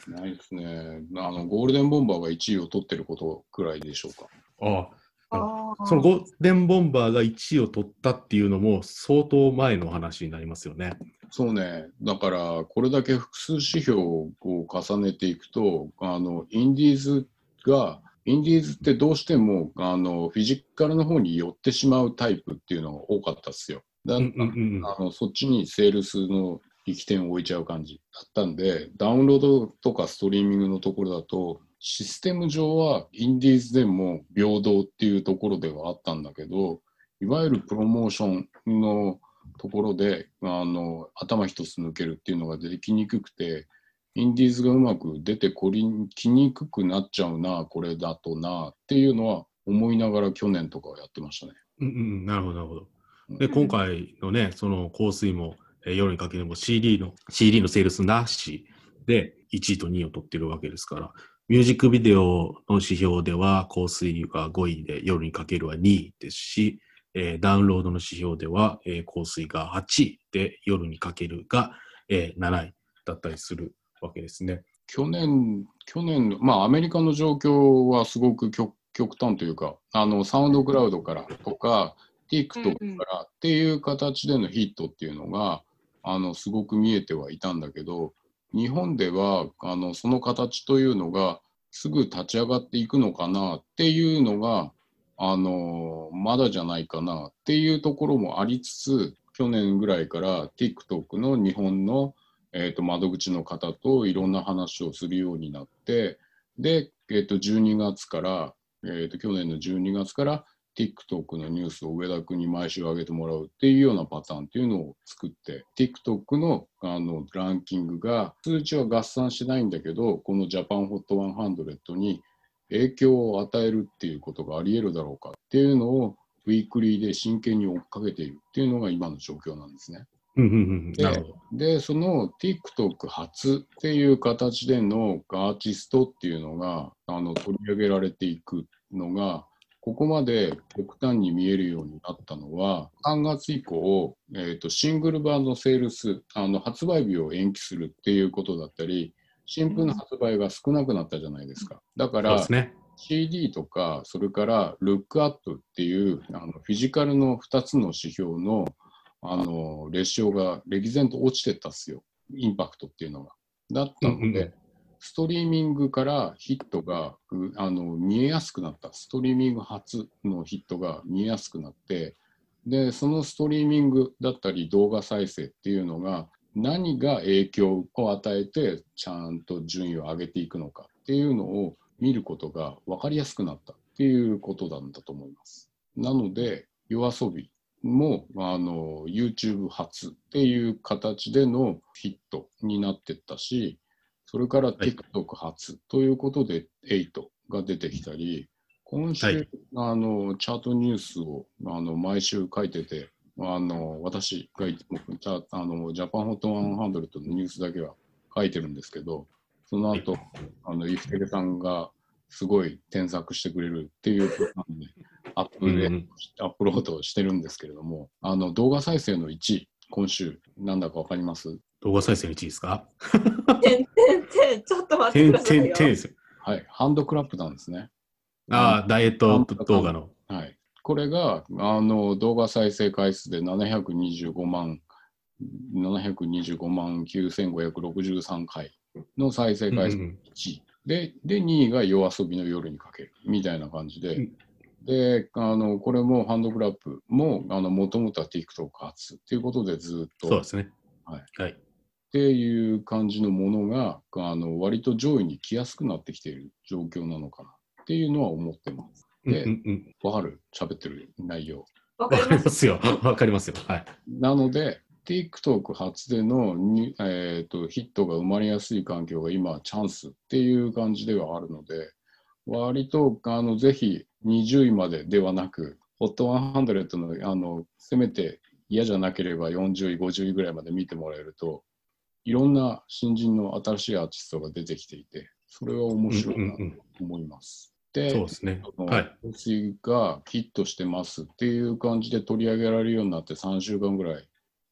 か。ないですね。あの、ゴールデンボンバーが1位を取ってることくらいでしょうか。あああそのゴールデンボンバーが1位を取ったっていうのも相当前の話になりますよね。そうね。だから、これだけ複数指標を重ねていくと、あの、インディーズが、インディーズってどうしても、あの、フィジカルの方に寄ってしまうタイプっていうのが多かったですよ。だうんうんうんあのそっちにセールスの力点を置いちゃう感じだったんで、ダウンロードとかストリーミングのところだと、システム上はインディーズでも平等っていうところではあったんだけど、いわゆるプロモーションのところであの頭一つ抜けるっていうのができにくくて、インディーズがうまく出てこりきにくくなっちゃうな、これだとなっていうのは思いながら去年とかはやってましたね。うんうん、なるほど、なるほど。で、今回のね、その香水も、えー夜にかけても CD の、CD のセールスなしで1位と2位を取ってるわけですから、ミュージックビデオの指標では香水が5位で夜にかけるは2位ですし、えーダウンロードの指標では、えー香水が8位で夜にかけるが、えー7位だったりするわけですね。去年、去年の、まあ、アメリカの状況はすごく極極端というか、あの、サウンドクラウドからとか、TikTok からっていう形でのヒットっていうのが、あの、すごく見えてはいたんだけど、日本では、あの、その形というのが、すぐ立ち上がっていくのかなっていうのが、あの、まだじゃないかなっていうところもありつつ、去年ぐらいから TikTok の日本のえー、と窓口の方といろんな話をするようになってで、えー、と12月から、えー、と去年の12月から TikTok のニュースを上田君に毎週上げてもらうっていうようなパターンっていうのを作って TikTok のあのランキングが数値は合算してないんだけどこのジャパンホット100に影響を与えるっていうことがあり得るだろうかっていうのをウィークリーで真剣に追っかけているっていうのが今の状況なんですね。うんうんうん、なるほど。で、その TikTok 初っていう形でのアーティストっていうのがあの取り上げられていくのが、ここまで極端に見えるようになったのは、3月以降、えーと、シングル版のセールスあの、発売日を延期するっていうことだったり、新聞の発売が少なくなったじゃないですか。だから、ね。CD とか、それからルックアップっていうあのフィジカルの2つの指標のあのレシオが歴然と落ちてったっすよ、インパクトっていうのが。だったので、うんうんストリーミングからヒットがあの見えやすくなった、ストリーミング初のヒットが見えやすくなって、でそのストリーミングだったり動画再生っていうのが何が影響を与えてちゃんと順位を上げていくのかっていうのを見ることが分かりやすくなったっていうことなんだと思います。なので夜遊びもあの YouTube 初っていう形でのヒットになってったしそれから TikTok 初ということで8が出てきたり今週、はい。あのチャートニュースをあの毎週書いててあの私がいつもジャあのジャパンホット100のニュースだけは書いてるんですけどその後、あのイフテレさんがすごい添削してくれるっていうことなんでアップで、うんアップロードしてるんですけれども、あの動画再生の1位、今週、なんだかわかります？動画再生の1位ですか？てんてんてん、ちょっと待っててんくださいよ。てんてんですよ。はい、ハンドクラップなんですね。ああ、ダイエット動画の。はい、これがあの動画再生回数で725万、725万9563回の再生回数1うんうん位、でで、2位が夜遊びの夜にかけるみたいな感じで、うんであのこれもハンドクラップももともとは TikTok 初っていうことでずっとそうですね。はいはい。っていう感じのものがあの割と上位に来やすくなってきている状況なのかなっていうのは思ってます。うんでうんうん。わかる？喋ってる内容。わかりりま。ますすよ。わかりますよ。はい。なので TikTok 初でのに、えー、とヒットが生まれやすい環境が今チャンスっていう感じではあるので割とあのぜひ20位までではなく HOT100 のあのせめて嫌じゃなければ40位50位ぐらいまで見てもらえるといろんな新人の新しいアーティストが出てきていてそれは面白いなと思います。で、そうですね。はい。がヒットしてますっていう感じで取り上げられるようになって3週間ぐらい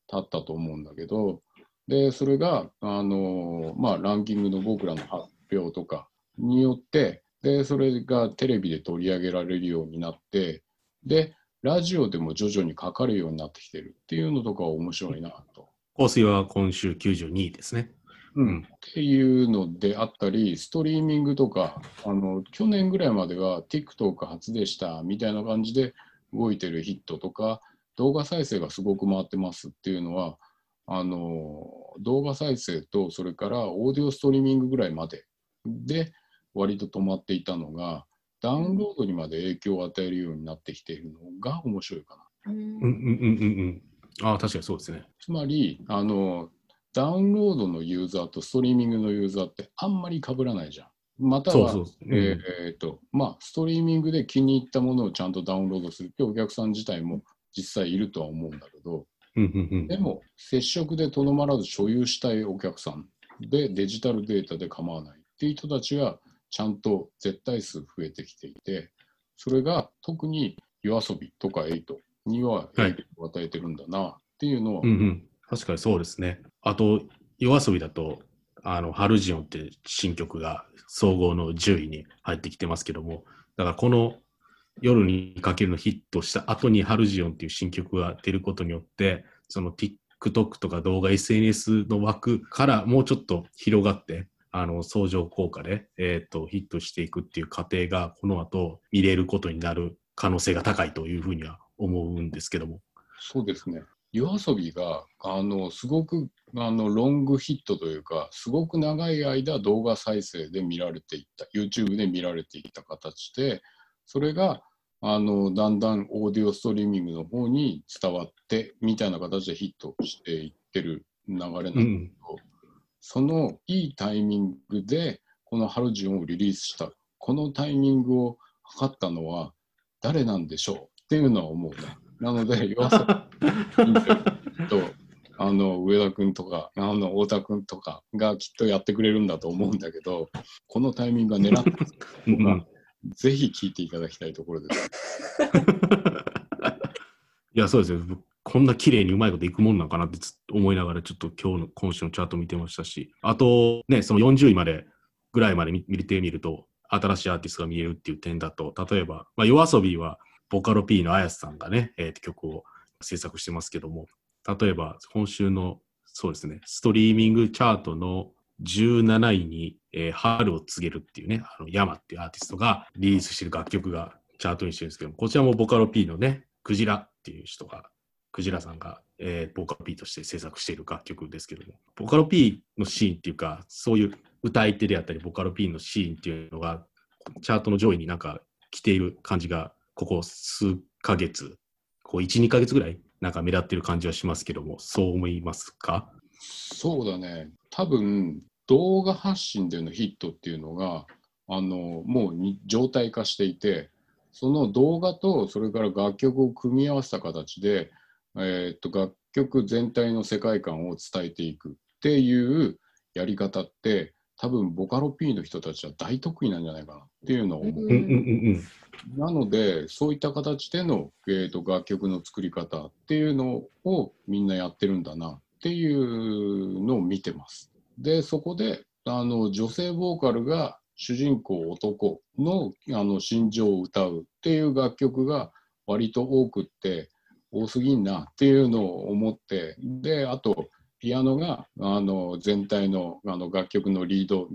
経ったと思うんだけど、で、それが、あのまあ、ランキングの僕らの発表とかによって、で、それがテレビで取り上げられるようになって、で、ラジオでも徐々にかかるようになってきてるっていうのとかは面白いなと。香水は今週92位ですね。うん、っていうのであったり、ストリーミングとか、あの去年ぐらいまでは TikTok 初でしたみたいな感じで動いてるヒットとか、動画再生がすごく回ってますっていうのは、あの動画再生とそれからオーディオストリーミングぐらいまでで割と止まっていたのが、ダウンロードにまで影響を与えるようになってきているのが面白いかな。うんうんうんうんうんうん。ああ、確かにそうですね。つまりあの、ダウンロードのユーザーとストリーミングのユーザーってあんまり被らないじゃん。または、そうそう。うんえーとまあ、ストリーミングで気に入ったものをちゃんとダウンロードするってお客さん自体も実際いるとは思うんだけど、うんうんうんでも接触でとどまらず所有したいお客さんでデジタルデータで構わないっていう人たちがちゃんと絶対数増えてきていて、それが特に夜遊びとかエイトには影響を与えてるんだなっていうのは、うんうん。確かにそうですね。あと、夜遊びだと、あの、ハルジオンって新曲が総合の10位に入ってきてますけども、だからこの夜にかけるのヒットした後にハルジオンっていう新曲が出ることによって、その TikTok とか動画 SNS の枠からもうちょっと広がって、あの、相乗効果で、えっ、と、ヒットしていくっていう過程が、この後見れることになる可能性が高いというふうには思うんですけども。そうですね。夜遊びがあのすごくあのロングヒットというか、すごく長い間動画再生で見られていった YouTube で見られていった形で、それがあのだんだんオーディオストリーミングの方に伝わってみたいな形でヒットしていってる流れなんだけど、うん。そのいいタイミングでこのハルジオンをリリースした、このタイミングを測ったのは誰なんでしょう？っていうのは思うね。なので、夜遊びとあの上田君とかあの太田君とかがきっとやってくれるんだと思うんだけど、このタイミングが狙ってますうんうんぜひ聞いていただきたいところです。いや、そうですよ。僕こんな綺麗にうまいこといくもんなんかなって思いながら、ちょっと今日の、今週のチャート見てましたし、あと、ね、その40位までぐらいまで見見てみると、新しいアーティストが見えるっていう点だと、例えば、まあ、夜遊びは、ボカロ P の綾瀬さんがね、えー曲を制作してますけども、例えば、今週の、そうですね、ストリーミングチャートの17位に、えー春を告げるっていうね、あの、ヤマっていうアーティストがリリースしてる楽曲がチャートにしてるんですけども、こちらもボカロ P のね、クジラっていう人が、クジラさんが、えーボカロ P として制作している楽曲ですけども、ボカロ P のシーンっていうか、そういう歌い手であったり、ボカロ P のシーンっていうのが、チャートの上位になんか来ている感じが、ここ数ヶ月、こう1、2ヶ月ぐらい、なんか目立ってる感じはしますけども、そう思いますか？そうだね、多分動画発信でのヒットっていうのが、あのもうに状態化していて、その動画とそれから楽曲を組み合わせた形で、えーっと楽曲全体の世界観を伝えていくっていうやり方って、多分ボカロ P の人たちは大得意なんじゃないかなっていうのを思う。うんうんうんなので、そういった形での、えー、と楽曲の作り方っていうのをみんなやってるんだなっていうのを見てます。で、そこであの女性ボーカルが主人公男のあの心情を歌うっていう楽曲が割と多くって多すぎんなっていうのを思って、で、あと、ピアノがあの全体のあの楽曲のリード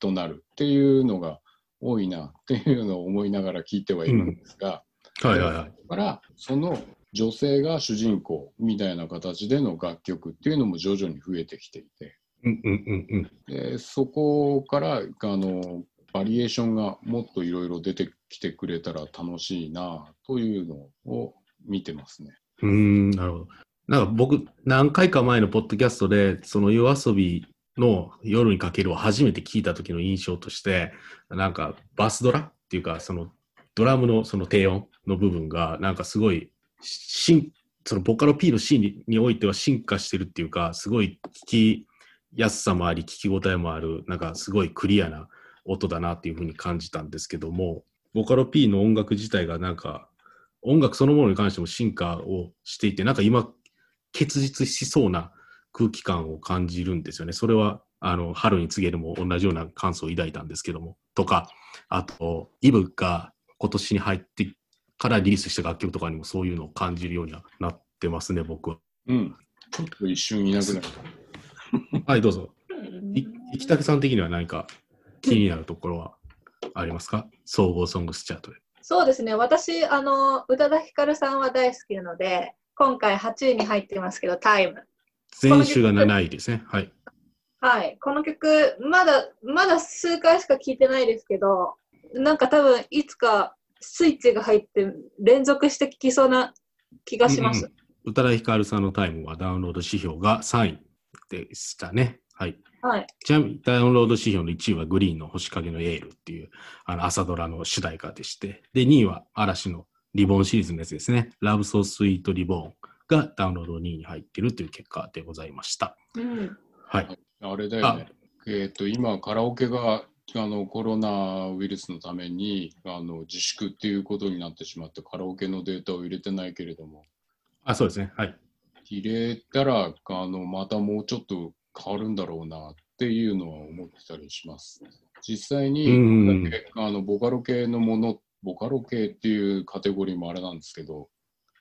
となるっていうのが多いなっていうのを思いながら聞いてはいるんですが、うん。はいはいはい。だからその女性が主人公みたいな形での楽曲っていうのも徐々に増えてきていてうんうんうんうん。でそこからあのバリエーションがもっといろいろ出てきてくれたら楽しいなというのを見てますね。うーん、なるほど。なんか僕、何回か前のポッドキャストで、その夜遊びの夜にかけるを初めて聞いた時の印象として、なんかバスドラっていうか、そのドラムのその低音の部分が、なんかすごい、そのボカロ P のシーンににおいては進化してるっていうか、すごい聞きやすさもあり、聞き応えもある、なんかすごいクリアな音だなっていうふうに感じたんですけども、ボカロ P の音楽自体がなんか、音楽そのものに関しても進化をしていて、なんか今、結実しそうな空気感を感じるんですよね。それは、あの、春に告げるも同じような感想を抱いたんですけども、とか、あと、イブが今年に入ってからリリースした楽曲とかにもそういうのを感じるようにはなってますね、僕は。うん。ちょっと一瞬いなくなる。はい、どうぞ。い生竹さん的には何か気になるところはありますか？総合ソングスチャートで。そうですね。私、あの、宇多田ヒカルさんは大好きなので、今回8位に入ってますけど、タイム。前週が7位ですね。はい。はい。この曲、まだ、まだ数回しか聴いてないですけど、なんか多分、いつかスイッチが入って連続して聴きそうな気がします。うん宇多田ヒカルさんのタイムはダウンロード指標が3位でしたね。はい。はい。ちなみにダウンロード指標の1位はグリーンの星影のエールっていうあの朝ドラの主題歌でして、で、2位は嵐のリボンシリーズのやつですね。ラブソースイートリボンがダウンロード2位に入っているという結果でございました。うん。はい。あれだよね。えっ、と、今、カラオケがあのコロナウイルスのためにあの自粛っていうことになってしまって、カラオケのデータを入れてないけれども、あ、そうですね。はい。入れたらあのまたもうちょっと変わるんだろうなっていうのは思ってたりします。実際に、あのボカロ系のもの、ボカロ系っていうカテゴリーもあれなんですけど、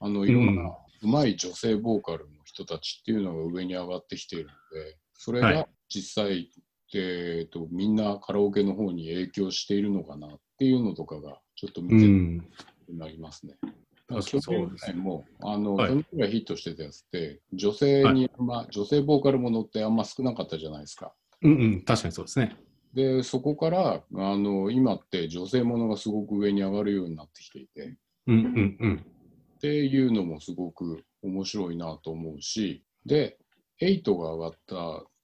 あのいろんなうまい女性ボーカルの人たちっていうのが上に上がってきているので、それが実際、えー、とみんなカラオケの方に影響しているのかなっていうのとかがちょっと見てん。なりますね。そうですぐらいも、あの、はい去年ぐらいヒットしてたやつって、女性にあん、まあ、女性ボーカルものってあんま少なかったじゃないですか。うんうん。確かにそうですね。で、そこから、あの、今って女性ものがすごく上に上がるようになってきていて、うんうんうん。っていうのもすごく面白いなと思うし、で、8が上がった、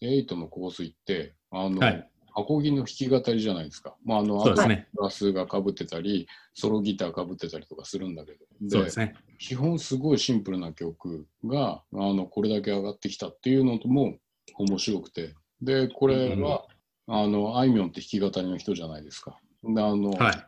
8の香水って、あの、はいアコギの弾き語りじゃないですか。まあ、あの、そうですね。ブラスがかぶってたり、ソロギターかぶってたりとかするんだけど。そうですね。基本すごいシンプルな曲があのこれだけ上がってきたっていうのとも面白くてでこれは、あのあいみょんって弾き語りの人じゃないですかであの、はい。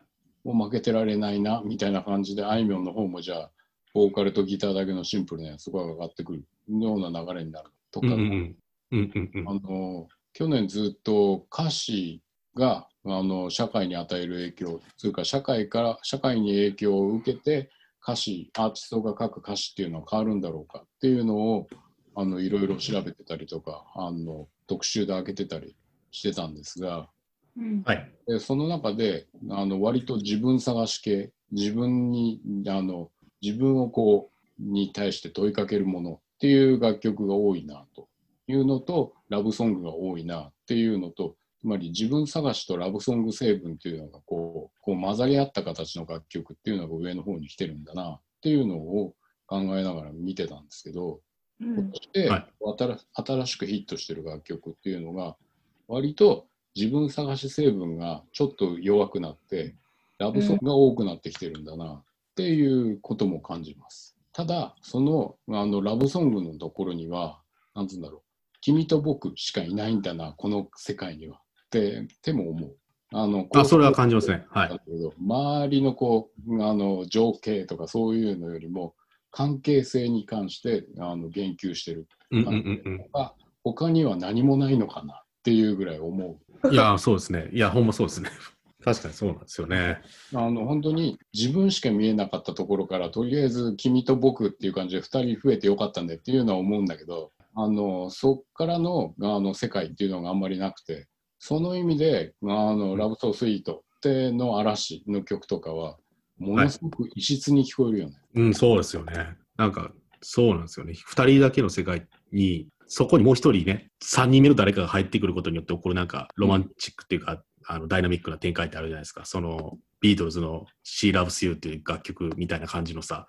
もう負けてられないなみたいな感じであいみょんの方もじゃあボーカルとギターだけのシンプルなやつが上がってくるような流れになるとか、うんうんうん。あの去年ずっと歌詞があの社会に与える影響というか社会から社会に影響を受けて歌詞アーティストが書く歌詞っていうのは変わるんだろうかっていうのをあのいろいろ調べてたりとかあの特集で開けてたりしてたんですがうん。はい。でその中であの割と自分探し系自分にあの自分をこうに対して問いかけるものっていう楽曲が多いなというのとラブソングが多いなっていうのとつまり自分探しとラブソング成分っていうのがこうこう混ざり合った形の楽曲っていうのが上の方に来てるんだなっていうのを考えながら見てたんですけど、うん。そして、はい。新新しくヒットしてる楽曲っていうのが割と自分探し成分がちょっと弱くなってラブソングが多くなってきてるんだなっていうことも感じます。ただそのあのラブソングのところにはなんつうんだろう君と僕しかいないんだなこの世界にはってっても思う。あのあ、それは感じますね。はい。周りのこうあの情景とかそういうのよりも関係性に関してあの言及してるうんうんうんうん。が他には何もないのかなっていうぐらい思う。いや、そうですね。いや、ほんまそうですね。確かにそうなんですよね。あの本当に自分しか見えなかったところからとりあえず君と僕っていう感じで2人増えてよかったねっていうのは思うんだけどあのそっからのあの世界っていうのがあんまりなくてその意味であのラブソースイートっての嵐の曲とかはものすごく異質に聞こえるよね。うん、そうですよね。なんか、そうなんですよね。二人だけの世界に、そこにもう一人ね、三人目の誰かが入ってくることによって起こるなんか、ロマンチックっていうか、あのダイナミックな展開ってあるじゃないですか。その、ビートルズの She Loves You っていう楽曲みたいな感じのさ、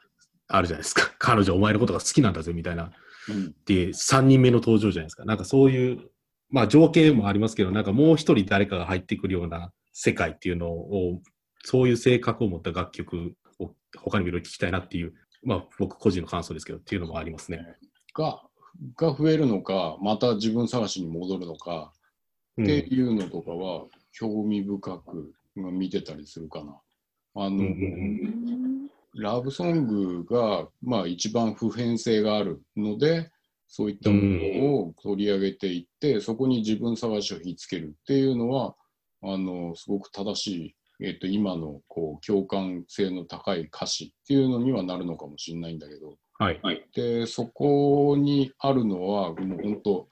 あるじゃないですか。彼女お前のことが好きなんだぜみたいな。うんで、3人目の登場じゃないですか。なんかそういう、まあ情景もありますけど、なんかもう一人誰かが入ってくるような世界っていうのを、そういう性格を持った楽曲を他にもいろいろ聞きたいなっていう、まあ僕個人の感想ですけど、っていうのもありますね。がが増えるのかまた自分探しに戻るのかうんっていうのとかは興味深く見てたりするかな。あの、うんうんラブソングが、まあ、一番普遍性があるので、そういったものを取り上げていって、そこに自分探しを引きつけるっていうのは、あのすごく正しい、えっと今のこう共感性の高い歌詞っていうのにはなるのかもしれないんだけど、はい。でそこにあるのは、もう本当、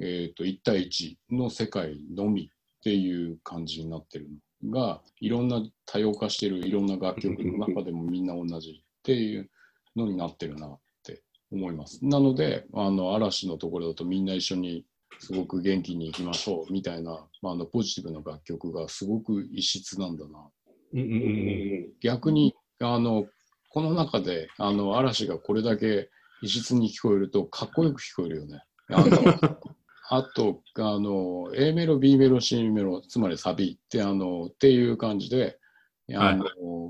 えっと1対1の世界のみっていう感じになってるのが、いろんな多様化してるいろんな楽曲の中でもみんな同じっていうのになってるなって思います。なので、あの嵐のところだとみんな一緒にすごく元気に行きましょうみたいな、まあ、あのポジティブな楽曲がすごく異質なんだな。逆にあのこの中であの嵐がこれだけ異質に聞こえるとかっこよく聞こえるよね。あのあとあの A メロ B メロ C メロつまりサビってあのっていう感じであの、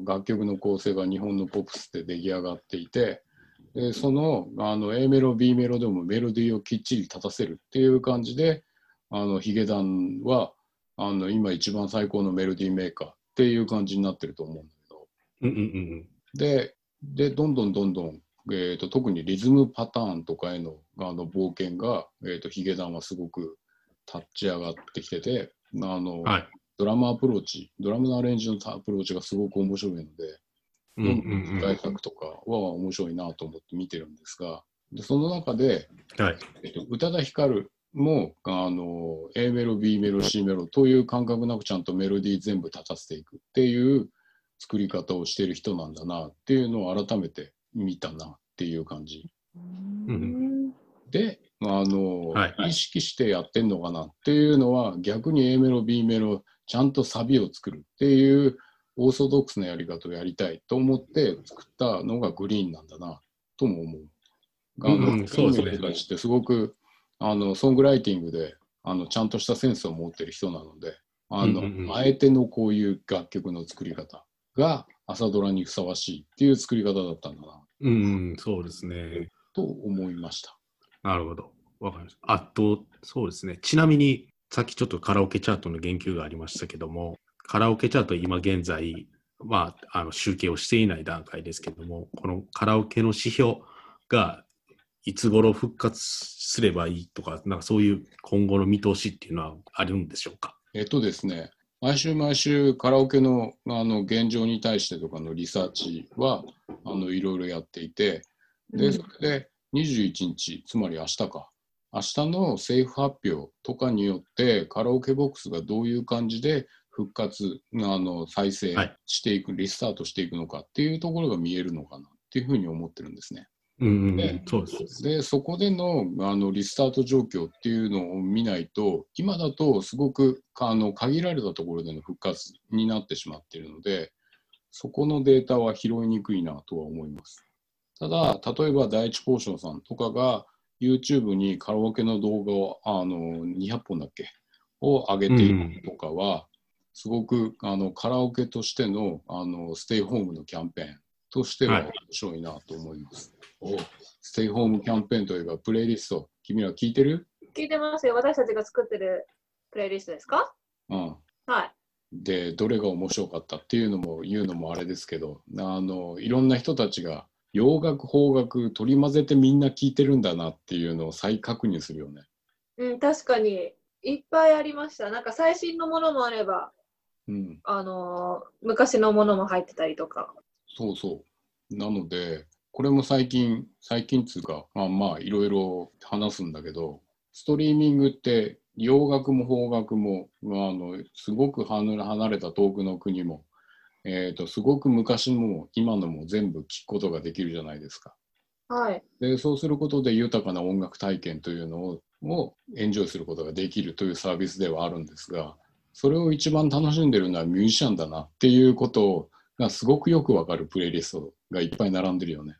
楽曲の構成が日本のポップスで出来上がっていてでそのあの A メロ B メロでもメロディーをきっちり立たせるっていう感じであのヒゲダンはあの今一番最高のメロディーメーカーっていう感じになってると思うんだけど。うんうんうん。ででどんどんどんどん、えー、と特にリズムパターンとかへのあの冒険が、えー、とヒゲダンはすごく立ち上がってきててあの、はい。ドラムアプローチドラムのアレンジのアプローチがすごく面白いのでうんうんうんとかは面白いなと思って見てるんですがでその中で、はい。えっと、宇多田ヒカルもあの A メロ B メロ C メロという感覚なくちゃんとメロディー全部立たせていくっていう作り方をしてる人なんだなっていうのを改めて見たなっていう感じ。ん。であの、はい。意識してやってんのかなっていうのは逆に A メロ B メロちゃんとサビを作るっていうオーソドックスなやり方をやりたいと思って作ったのがグリーンなんだなとも思う。あのうんうんそうですね。グリーンの人たちってすごくあのソングライティングであのちゃんとしたセンスを持ってる人なのであの、うんうんうん。あえてのこういう楽曲の作り方が朝ドラにふさわしいっていう作り方だったんだなうんうん、そうですね。と思いました。なるほど。わかりました。あと、そうですね。ちなみに、さっきちょっとカラオケチャートの言及がありましたけども、カラオケチャート今現在、まあ、あの集計をしていない段階ですけども、このカラオケの指標がいつ頃復活すればいいとか、なんかそういう今後の見通しっていうのはあるんでしょうか？えっとですね、毎週毎週カラオケのあの現状に対してとかのリサーチはあのいろいろやっていて、で、それで21日、つまり明日か、明日の政府発表とかによってカラオケボックスがどういう感じで復活、あの再生はい。していく、リスタートしていくのかっていうところが見えるのかなっていうふうに思ってるんですね。うんそうです。でそこでのあのリスタート状況っていうのを見ないと今だとすごくあの限られたところでの復活になってしまっているのでそこのデータは拾いにくいなとは思いますただ例えば第一交渉さんとかが YouTube にカラオケの動画をあの200本だっけを上げているとかは、すごくあのカラオケとしてのあのステイホームのキャンペーンとしてははい面白いなと思います。ステイホームキャンペーンといえばプレイリスト、君ら聞いてる？聞いてますよ。私たちが作ってるプレイリストですか？うん。はい。で、どれが面白かったっていうのも言うのもあれですけど、あのいろんな人たちが洋楽、邦楽取り混ぜてみんな聞いてるんだなっていうのを再確認するよね。うん、確かにいっぱいありました。なんか最新のものもあれば、うん。あのー昔のものも入ってたりとか。そうそう。なので、これも最近、最近っつうか、まあまあ、いろいろ話すんだけど、ストリーミングって、洋楽も邦楽も、まあ、あのすごく離れ離れた遠くの国も、えー、とすごく昔のも今のも全部聞くことができるじゃないですか。はい。でそうすることで豊かな音楽体験というのををエンジョイすることができるというサービスではあるんですがそれを一番楽しんでるのはミュージシャンだなっていうことがすごくよくわかるプレイリストがいっぱい並んでるよね。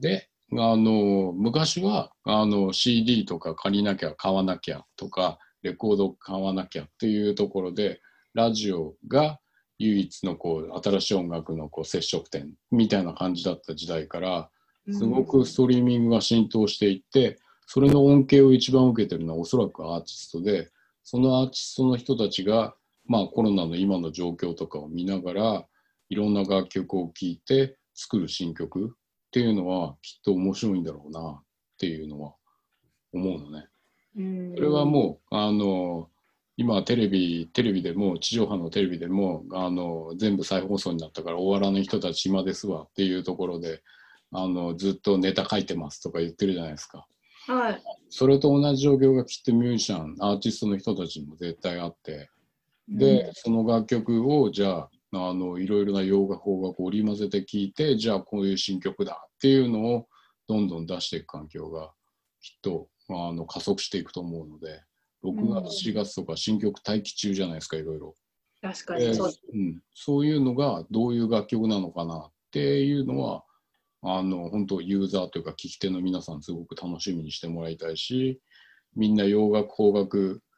であの昔はあの CD とか借りなきゃ買わなきゃとかレコード買わなきゃっていうところでラジオが唯一のこう新しい音楽のこう接触点みたいな感じだった時代からすごくストリーミングが浸透していってそれの恩恵を一番受けてるのはおそらくアーティストでそのアーティストの人たちがまあコロナの今の状況とかを見ながら、いろんな楽曲を聴いて作る新曲っていうのはきっと面白いんだろうなっていうのは思うのね。うんそれはもう、あの、今テレビ、テレビでも、地上波のテレビでも、あの、全部再放送になったから終わらない人たち暇ですわっていうところで、あの、ずっとネタ書いてますとか言ってるじゃないですか。はい。それと同じ状況がきっとミュージシャン、アーティストの人たちにも絶対あって、で、その楽曲をじゃあ、あの、いろいろな洋楽、邦楽を織り交ぜて聴いて、じゃあこういう新曲だっていうのをどんどん出していく環境がきっと、あの、加速していくと思うので、6月、4月とか新曲待機中じゃないですか、いろいろ。確かでにそう。うん、そういうのがどういう楽曲なのかなっていうのは、あの本当ユーザーというか聞き手の皆さんすごく楽しみにしてもらいたいしみんな洋楽邦楽を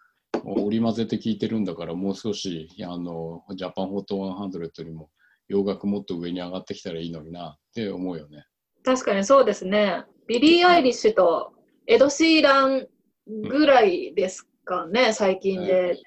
織り交ぜて聴いてるんだからもう少しあの Japan Hot 100よりも洋楽もっと上に上がってきたらいいのになって思うよね。確かにそうですね。ビリー・アイリッシュとエド・シーランぐらいですかね、最近で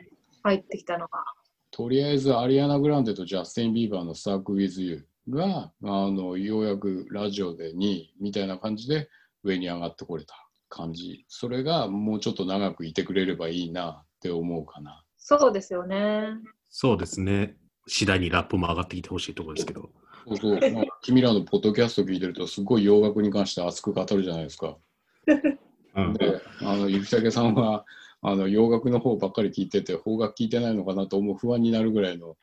入ってきたのが。とりあえずアリアナ・グランデとジャスティン・ビーバーの「 Stuck with U」があのようやくラジオで2位みたいな感じで上に上がってこれた感じそれがもうちょっと長くいてくれればいいなって思うかなそうですよね。そうですね。次第にラップも上がってきてほしいところですけど。そうそう、まあ君らのポッドキャスト聞いてるとすごい洋楽に関して熱く語るじゃないですかうん、であのゆきたけさんはあの洋楽の方ばっかり聞いてて邦楽聞いてないのかなと思う不安になるぐらいの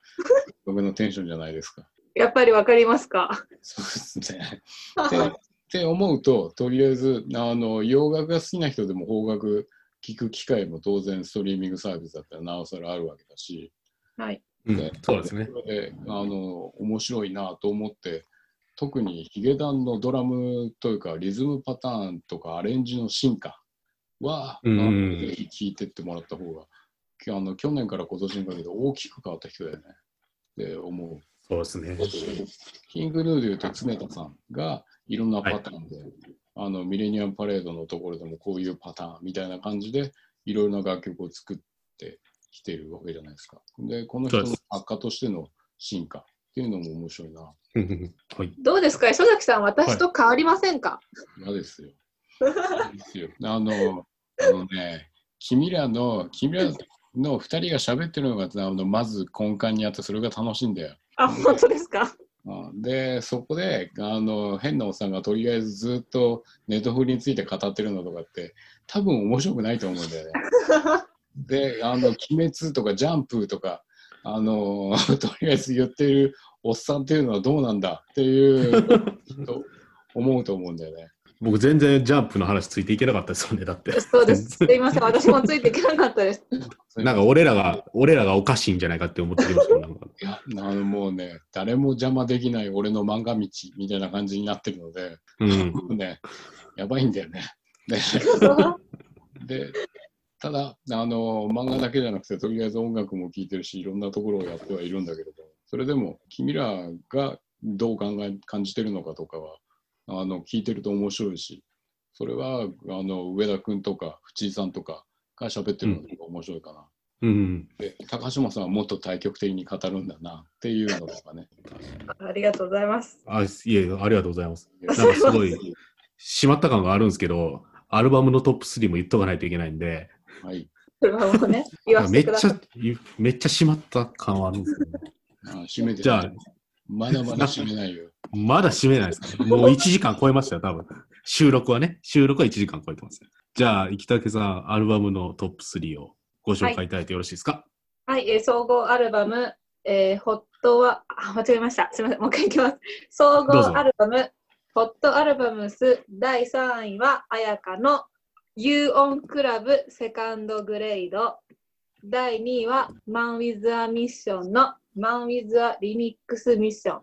僕のテンションじゃないですかやっぱりわかりますか？そうですね。って って思うと、とりあえずあの洋楽が好きな人でも邦楽聴く機会も当然ストリーミングサービスだったらなおさらあるわけだし、はい。うんでそうですね。それであの面白いなと思って、特にヒゲダンのドラムというかリズムパターンとかアレンジの進化は、うんぜひ聴いてってもらった方があの去年から今年にかけて大きく変わった人だよねって思う。そうですね。キングヌーでいうと常田さんがいろんなパターンで、あのミレニアムパレードのところでもこういうパターンみたいな感じでいろいろな楽曲を作ってきてるわけじゃないですか。で、この人の作家としての進化っていうのも面白いな。はい。どうですか？磯崎さん、私と変わりませんか、嫌ですよ。嫌ですよ。あの、あのね、君らの、君らの2人が喋ってるのがあのまず根幹にあってそれが楽しいんだよ。あ、本当ですか？うんで、そこで、あの、変なおっさんがとりあえずずっとネットフリについて語ってるのとかって、多分面白くないと思うんだよね。で、あの、鬼滅とかジャンプとか、あの、とりあえず言ってるおっさんっていうのはどうなんだっていう、と思うと思うんだよね。僕全然ジャンプの話ついていけなかったですよね。だって。そうです。すいません。私もついていけなかったです。なんか俺らが、俺らがおかしいんじゃないかって思ってました なんかいや、あのもうね、誰も邪魔できない俺の漫画道みたいな感じになってるので、うん。ね、やばいんだよね。で で、ただ、あの、漫画だけじゃなくて、とりあえず音楽も聴いてるし、いろんなところをやってはいるんだけれど、それでも、君らがどう考え、感じてるのかとかは、あの、聞いてると面白いし、それは、あの、上田君とか、藤井さんとかが喋ってるのが面白いかな。うん。で、高島さんはもっと対極的に語るんだなっていうのとかね。ありがとうございます。あ、いえ、ありがとうございます。なんかすごい、しまった感があるんですけど、アルバムのトップ3も言っとかないといけないんで、はい。ね、言わせめっちゃてください。、めっちゃしまった感はあるんですよね。あ締めてじゃあ、まだまだ締めないよ。まだ締めないですね。もう1時間超えましたよ、多分。収録はね。収録は1時間超えてます。じゃあ、生竹さん、アルバムのトップ3をご紹介いただいてよろしいですか、はい、えー総合アルバム、えーホットは、あ、間違えました。すみません、もう一回いきます。総合アルバム、ホットアルバムス第3位は、綾香の You on Club セカンドグレード。第2位は、Man with a Mission の Man with a Remix Mission。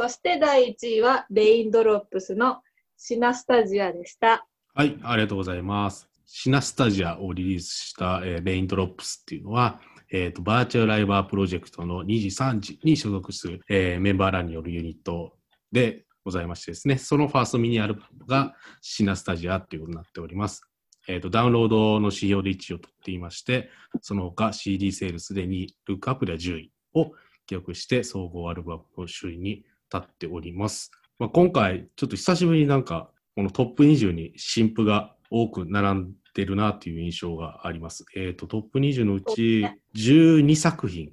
そして第1位は、 Rain Drops のシナスタジアでした。はい、ありがとうございます。シナスタジアをリリースした、えー Rain Drops っていうのは、えーと、バーチャルライバープロジェクトの2時3時に所属する、えーメンバーらによるユニットでございましてですね、そのファーストミニアルバムがシナスタジアっていうことになっております。えっ、と、ダウンロードの指標で1位を取っていまして、その他 CD セールスで2位、ルックアップでは10位を記録して、総合アルバムの首位に立っております。まあ、今回、ちょっと久しぶりになんか、このトップ20に新譜が多く並んでるなという印象があります。えっ、と、トップ20のうち12作品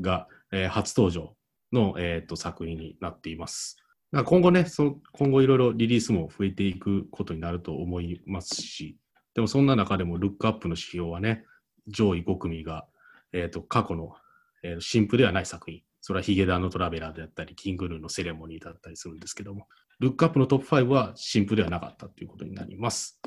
が、えー初登場の、えー、と作品になっています。今後ね、今後いろいろリリースも増えていくことになると思いますし、でもそんな中でもルックアップの指標はね、上位5組が、えー、と過去の、えー新譜ではない作品、それはヒゲダンのトラベラーであったり、キングルーのセレモニーだったりするんですけども、ルックアップのトップ5は新譜ではなかったということになります。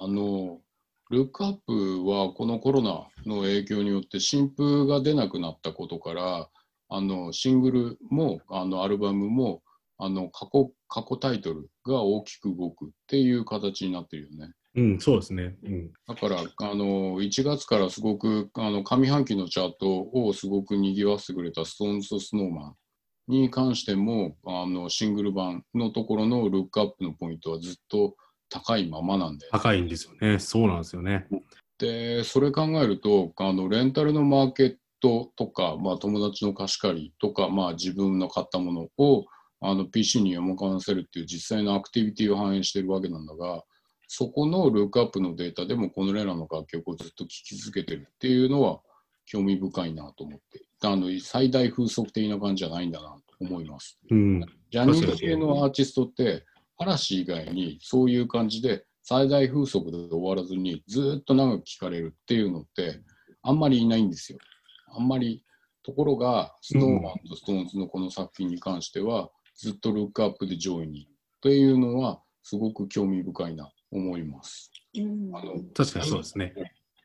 あの、ルックアップはこのコロナの影響によって新譜が出なくなったことから、あのシングルもあのアルバムもあの過去過去タイトルが大きく動くっていう形になってるよね。うん、そうですね。うん。だからあの1月からすごくあの上半期のチャートをすごく賑わせてくれた SixTONES と SnowMan に関してもあのシングル版のところのルックアップのポイントはずっと高いままなんで高いんですよね。そうなんですよね。でそれ考えるとあのレンタルのマーケットとか、まあ、友達の貸し借りとか、まあ、自分の買ったものをあの PC に読み込ませるっていう実際のアクティビティを反映しているわけなんだがそこのルックアップのデータでもこのレラの楽曲をずっと聴き続けてるっていうのは興味深いなと思ってあの最大風速的な感じじゃないんだなと思います。うん。ジャニーズ系のアーティストって、嵐以外にそういう感じで最大風速で終わらずにずっと長く聴かれるっていうのってあんまりいないんですよ。あんまり。ところが、スノーマンとストーンズのこの作品に関しては、ずっとルックアップで上位にっていうのはすごく興味深いなと思います。うんあの確かにそうですね。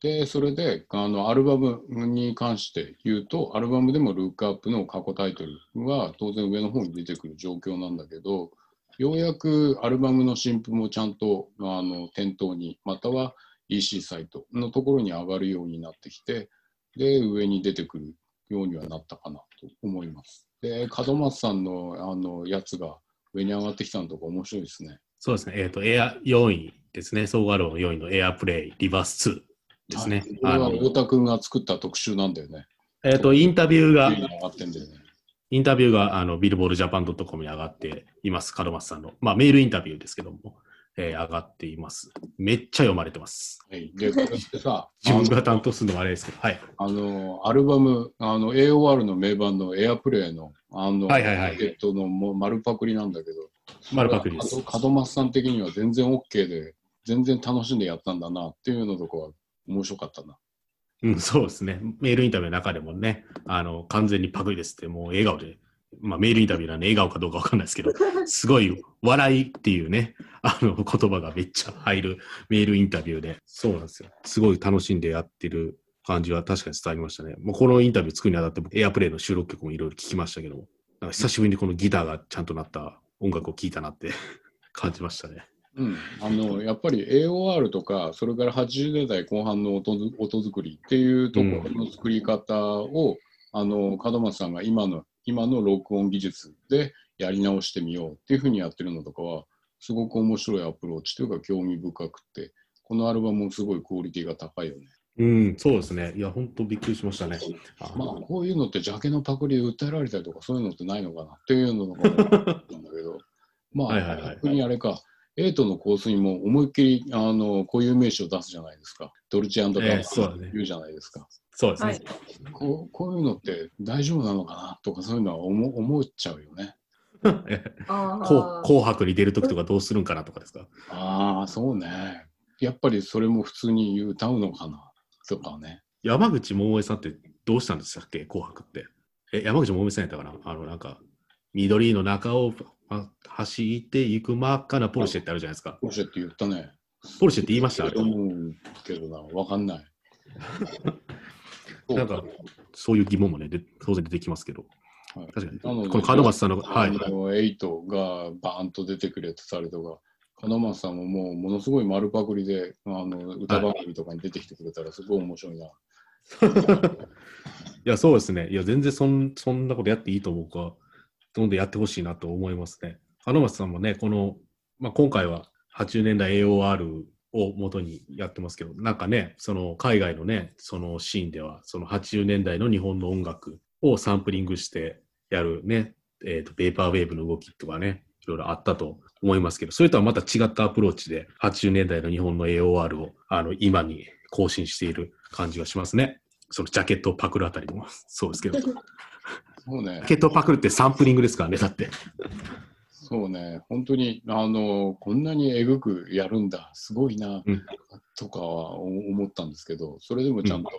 で、それで、あの、アルバムに関して言うと、アルバムでもルックアップの過去タイトルは当然上の方に出てくる状況なんだけど、ようやくアルバムの新譜もちゃんとあの店頭に、または EC サイトのところに上がるようになってきて、で、上に出てくるようにはなったかなと思います。で、門松さんのあのやつが上に上がってきたのとか面白いですね。そうですね。えっ、と、エア4位ですね。総合アルバム4位のエアプレイリバース2ですね。これは太田君が作った特集なんだよね。えっ、と、インタビューが。インタビューがあのビルボールジャパン .com に上がっています。門松さんの。まあ、メールインタビューですけども、えー上がっています。めっちゃ読まれてます。はい、で、これってさ、自分が担当するのはあれですけど、はい。あの、アルバム、あの、AOR の名盤のエアプレイの、あの、はいはいはいえっとのもう丸パクリなんだけど、丸パクリですあと門松さん的には全然 OK で、全然楽しんでやったんだなっていうのとかは面白かったな。うん、そうですね。メールインタビューの中でもね、あの、完全にパクリですって、もう笑顔で、まあ、メールインタビューなんで笑顔かどうかわかんないですけど、すごい笑いっていうね、あの、言葉がめっちゃ入るメールインタビューで、そうなんですよ。すごい楽しんでやってる感じは確かに伝わりましたね。もうこのインタビュー作るにあたって、僕エアプレイの収録曲もいろいろ聞きましたけども、なんか久しぶりにこのギターがちゃんとなった音楽を聴いたなって 感じましたね。うん、あのやっぱり AOR とか、それから80年代後半の音づ音作りっていうところの作り方を、あの門松さんが今の今の録音技術でやり直してみようっていうふうにやってるのとかは、すごく面白いアプローチというか興味深くて、このアルバムもすごいクオリティが高いよね。うん、そうですね。いや、本当びっくりしましたね。あまあ、こういうのってジャケのパクリで訴えられたりとかそういうのってないのかなっていうのが まあ、はいはいはい逆にあれか、エイトの香水も思いっきりあの固有名詞を出すじゃないですか。ドルチェガッえーバそうだね言うじゃないですか。そうですね。はいこうこういうのって大丈夫なのかなとかそういうのは思思っちゃうよね。紅白に出るときとかどうするんかなとかですか？ああ、そうね。やっぱりそれも普通に歌うのかなとかね。山口百恵さんってどうしたんでしたっけ？紅白って。え、山口百恵さんやったかな？あの、なんか、緑の中をあ走っていく真っ赤なポルシェってあるじゃないですか。ポルシェって言ったね。ポルシェって言いましたあれ。思うけどな、わかんない。なんか、そういう疑問もね、で当然出てきますけど。はい確かに。なのでこの門松さんの、はい。あのエイトがバーンと出てくれてたりとか、門松さんももうものすごい丸パクリであの歌番組とかに出てきてくれたらすごい面白いな。いや、そうですね。いや、全然そんそんなことやっていいと僕は、どんどんやってほしいなと思いますね。門松さんもね、この、まあ、今回は80年代 AOR を元にやってますけど、なんかね、その海外のね、そのシーンでは、その80年代の日本の音楽をサンプリングしてやるね、えっ、と、ペーパーウェーブの動きとかね、いろいろあったと思いますけど、それとはまた違ったアプローチで、80年代の日本の AOR をあの今に更新している感じがしますね。そのジャケットをパクるあたりもそうですけど、そうねャ。ケットをパクるってサンプリングですからね、だって。そうね。本当に、あの、こんなにえぐくやるんだ。すごいな。うんとかは思ったんですけど、それでもちゃんと、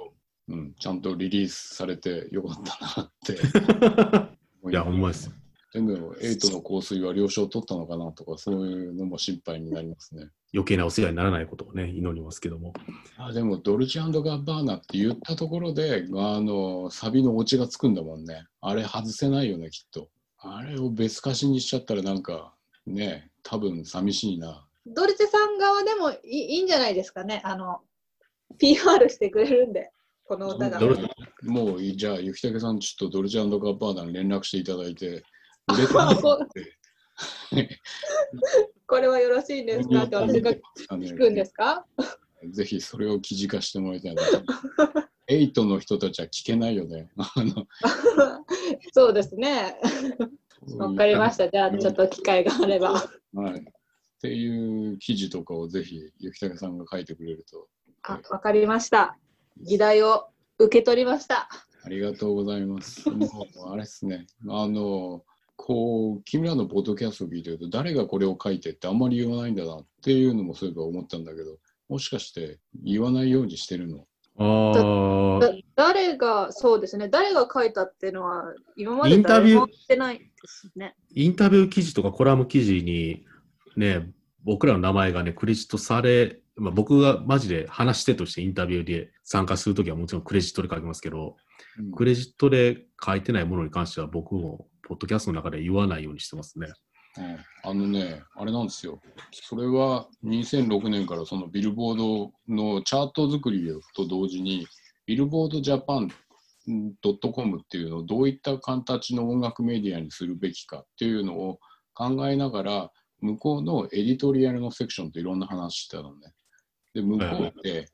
うん、ちゃんとリリースされてよかったなって 思いや、ほんままです。でも、エイトの香水は了承取ったのかなとか、そういうのも心配になりますね。余計なお世話にならないことをね、祈りますけども。あでも、ドルチェガッバーナって言ったところで、あの、サビのオチがつくんだもんね。あれ外せないよね、きっと。あれを別歌詞にしちゃったらなんか、ね、多分寂しいな。ドルチェさん側でもいいいいんじゃないですかね。あの、PR してくれるんで、この歌が。もういい、じゃあ、雪武さん、ちょっとドルチェガッバーナに連絡していただいて、売れてますってこれはよろしいんですか？って私が聞くんですか？ぜひそれを記事化してもらいたいな。エイトの人たちは聞けないよね。あ のそうですね。わかりました。じゃあ、ちょっと機会があれば。はい。っていう記事とかをぜひ、雪武さんが書いてくれると。あ、わかりました。議題を受け取りました。ありがとうございます。もうあれですね。あの、こう、君らのポッドキャストを聞いてると、誰がこれを書いてってあんまり言わないんだなっていうのもそういえば思ったんだけど、もしかして言わないようにしてるの？あだ誰が、そうですね。誰が書いたっていうのは、今までインタビュー誰も言ってないですね。インタビュー記事とかコラム記事に、ね、僕らの名前がね、クレジットされ、まあ、僕がマジで話し手としてインタビューで参加するときはもちろんクレジットで書きますけど、うんクレジットで書いてないものに関しては僕も、ポッドキャストの中で言わないようにしてますね。うんあのね、あれなんですよ。それは2006年からそのビルボードのチャート作りと同時に、ビルボードジャパン .com っていうのをどういった形の音楽メディアにするべきかっていうのを考えながら、向こうのエディトリアルのセクションといろんな話してたのね。で、向こうって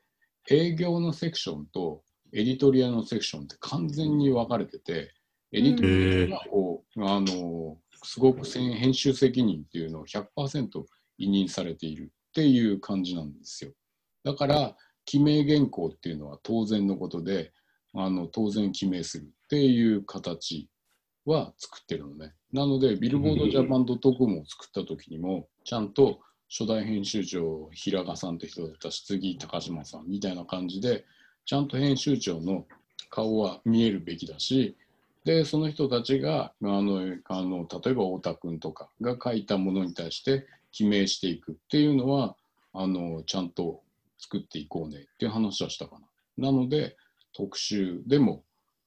営業のセクションとエディトリアルのセクションって完全に分かれてて、エディトリアルはこう、あの、すごく編編集責任っていうのを100%委任されているっていう感じなんですよ。だから、記名原稿っていうのは当然のことで、あの当然記名するっていう形は作ってるのね。なので、ビルボードジャパン .com を作った時にも、ちゃんと初代編集長、平賀さんって人だったし、次、高島さんみたいな感じで、ちゃんと編集長の顔は見えるべきだし、で、その人たちが、あの、あの例えば太田君とかが書いたものに対して記名していくっていうのは、あの、ちゃんと作っていこうねっていう話はしたかな。なので、特集でも、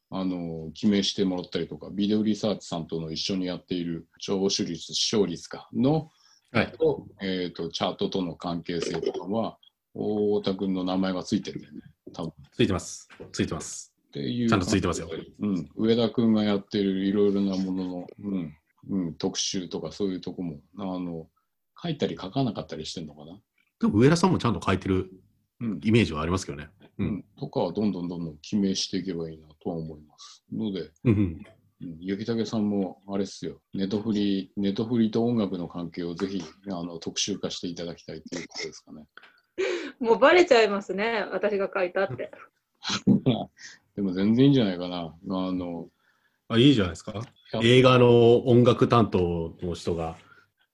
あの、記名してもらったりとか、ビデオリサーチさんとの一緒にやっている聴取率、視聴率かの、はい。と,、えー、とチャートとの関係性とかは、太田君の名前がついてるんだよね。多分ついてます。ついてます。っていうちゃんとついてますよ。うん、上田君がやってるいろいろなものの、うんうん、特集とかそういうとこもあの書いたり書かなかったりしてんのかな、でも上田さんもちゃんと書いてるうんイメージはありますけどね。ううんん。とかはどんどんどんどん記名していけばいいなとは思います。ので。うん、雪武さんもあれっすよ、ネトフリ、ネトフリと音楽の関係をぜひあの特集化していただきたいということですかね。もうバレちゃいますね。私が書いたって。でも全然いいんじゃないかな。あのあ、いいじゃないですか。映画の音楽担当の人が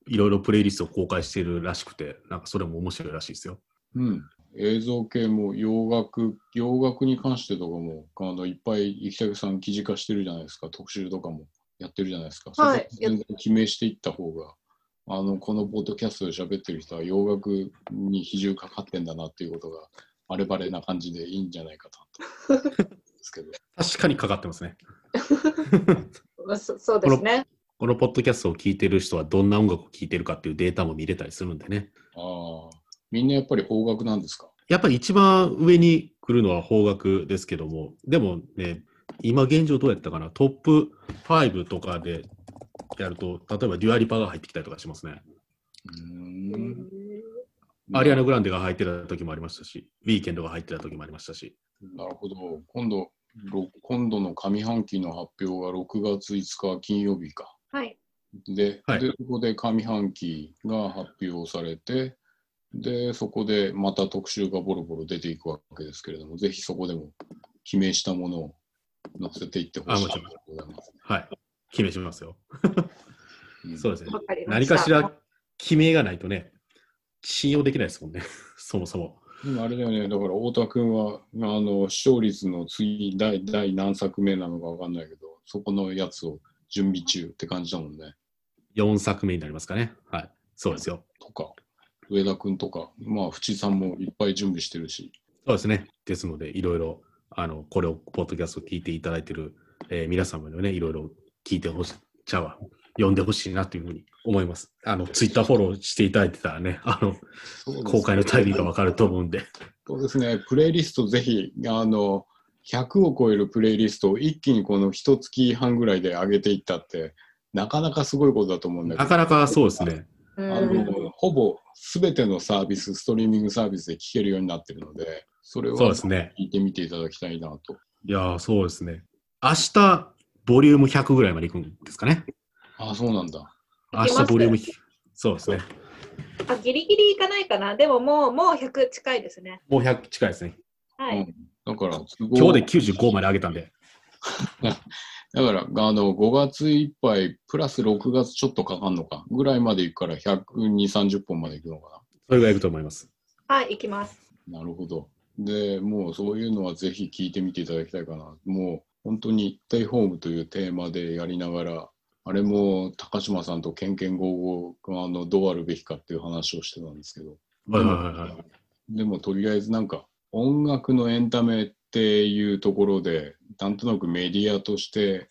いろいろプレイリストを公開しているらしくて、なんかそれも面白いらしいですよ。うん、映像系も洋楽、洋楽に関してとかも、あのいっぱい生竹さん記事化してるじゃないですか、特集とかもやってるじゃないですか。はい全然記名していった方が、あのこのポッドキャストで喋ってる人は洋楽に比重かかってんだなっていうことが、バレバレな感じでいいんじゃないかと。ですけど。確かにかかってますね。そそうですね。このポッドキャストを聴いてる人はどんな音楽を聴いてるかっていうデータも見れたりするんでね。ああ、みんなやっぱり邦楽なんですか？やっぱり一番上に来るのは邦楽ですけども、でもね、今現状どうやったかな、トップ5とかでやると、例えばデュアリパが入ってきたりとかしますね。うーん。アリアナ・グランデが入ってた時もありましたし、ウィーケンドが入ってた時もありましたし。なるほど。今度、ろ今度の上半期の発表が6月5日金曜日か。はい。で、はいでそこで上半期が発表されて、で、そこでまた特集がボロボロ出ていくわけですけれども、ぜひそこでも記名したものを載せていってほしいとあもちろんございます。はい。決めしますよ。うんそうですね。何かしら決めがないとね、信用できないですもんね。そもそも。でもあれだよね、だから太田君は、あの、視聴率の次、第、第何作目なのかわかんないけど、そこのやつを準備中って感じだもんね。4作目になりますかね。はい。そうですよ。とか、上田君とか、まあ、淵さんもいっぱい準備してるし、そうですね。ですので、いろいろ、あの、これを、ポッドキャストを聞いていただいている、えー皆様にはね、いろいろ聞いてほしい、ちゃうわ、読んでほしいなというふうに思います。あの、ツイッターフォローしていただいてたらね、あの、ね公開のタイミングがわかると思うんで。そうですね、プレイリストぜひ、あの、100を超えるプレイリストを一気にこの一月半ぐらいで上げていったって、なかなかすごいことだと思うんだけど、なかなかそうですね。うんあのほぼ全てのサービス、ストリーミングサービスで聞けるようになってるので、それをそうですね。聞いてみていただきたいなと。いやー、そうですね。明日、ボリューム100ぐらいまで行くんですかね。ああ、そうなんだ。明日、ボリューム100、そうですね。あギリギリいかないかな。でももう、もう100近いですね。もう100近いですね。はい。うん、だから、今日で95まで上げたんで。だから、あの、5月いっぱい、プラス6月ちょっとかかんのか、ぐらいまで行くから、120、30本まで行くのかそれぐらいいくと思います。はい、行きます。な。なるほど。で、もうそういうのはぜひ聞いてみていただきたいかな。もう、本当に、ステイホームというテーマでやりながら、あれも高島さんとケンケンゴーゴーあのどうあるべきかっていう話をしてたんですけど、はいはいはいはい。でもとりあえずなんか音楽のエンタメっていうところでなんとなくメディアとして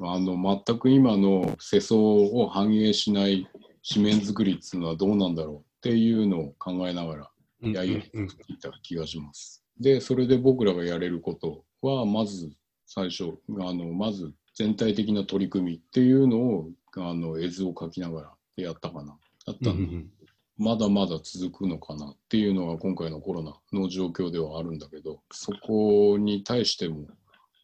あの全く今の世相を反映しない紙面作りっていうのはどうなんだろうっていうのを考えながらうんやりうんいた気がします。でそれで僕らがやれることはまず最初あのまず全体的な取り組みっていうのをあの絵図を描きながらやったかな。だったんでうんうんまだまだ続くのかなっていうのが今回のコロナの状況ではあるんだけど、そこに対しても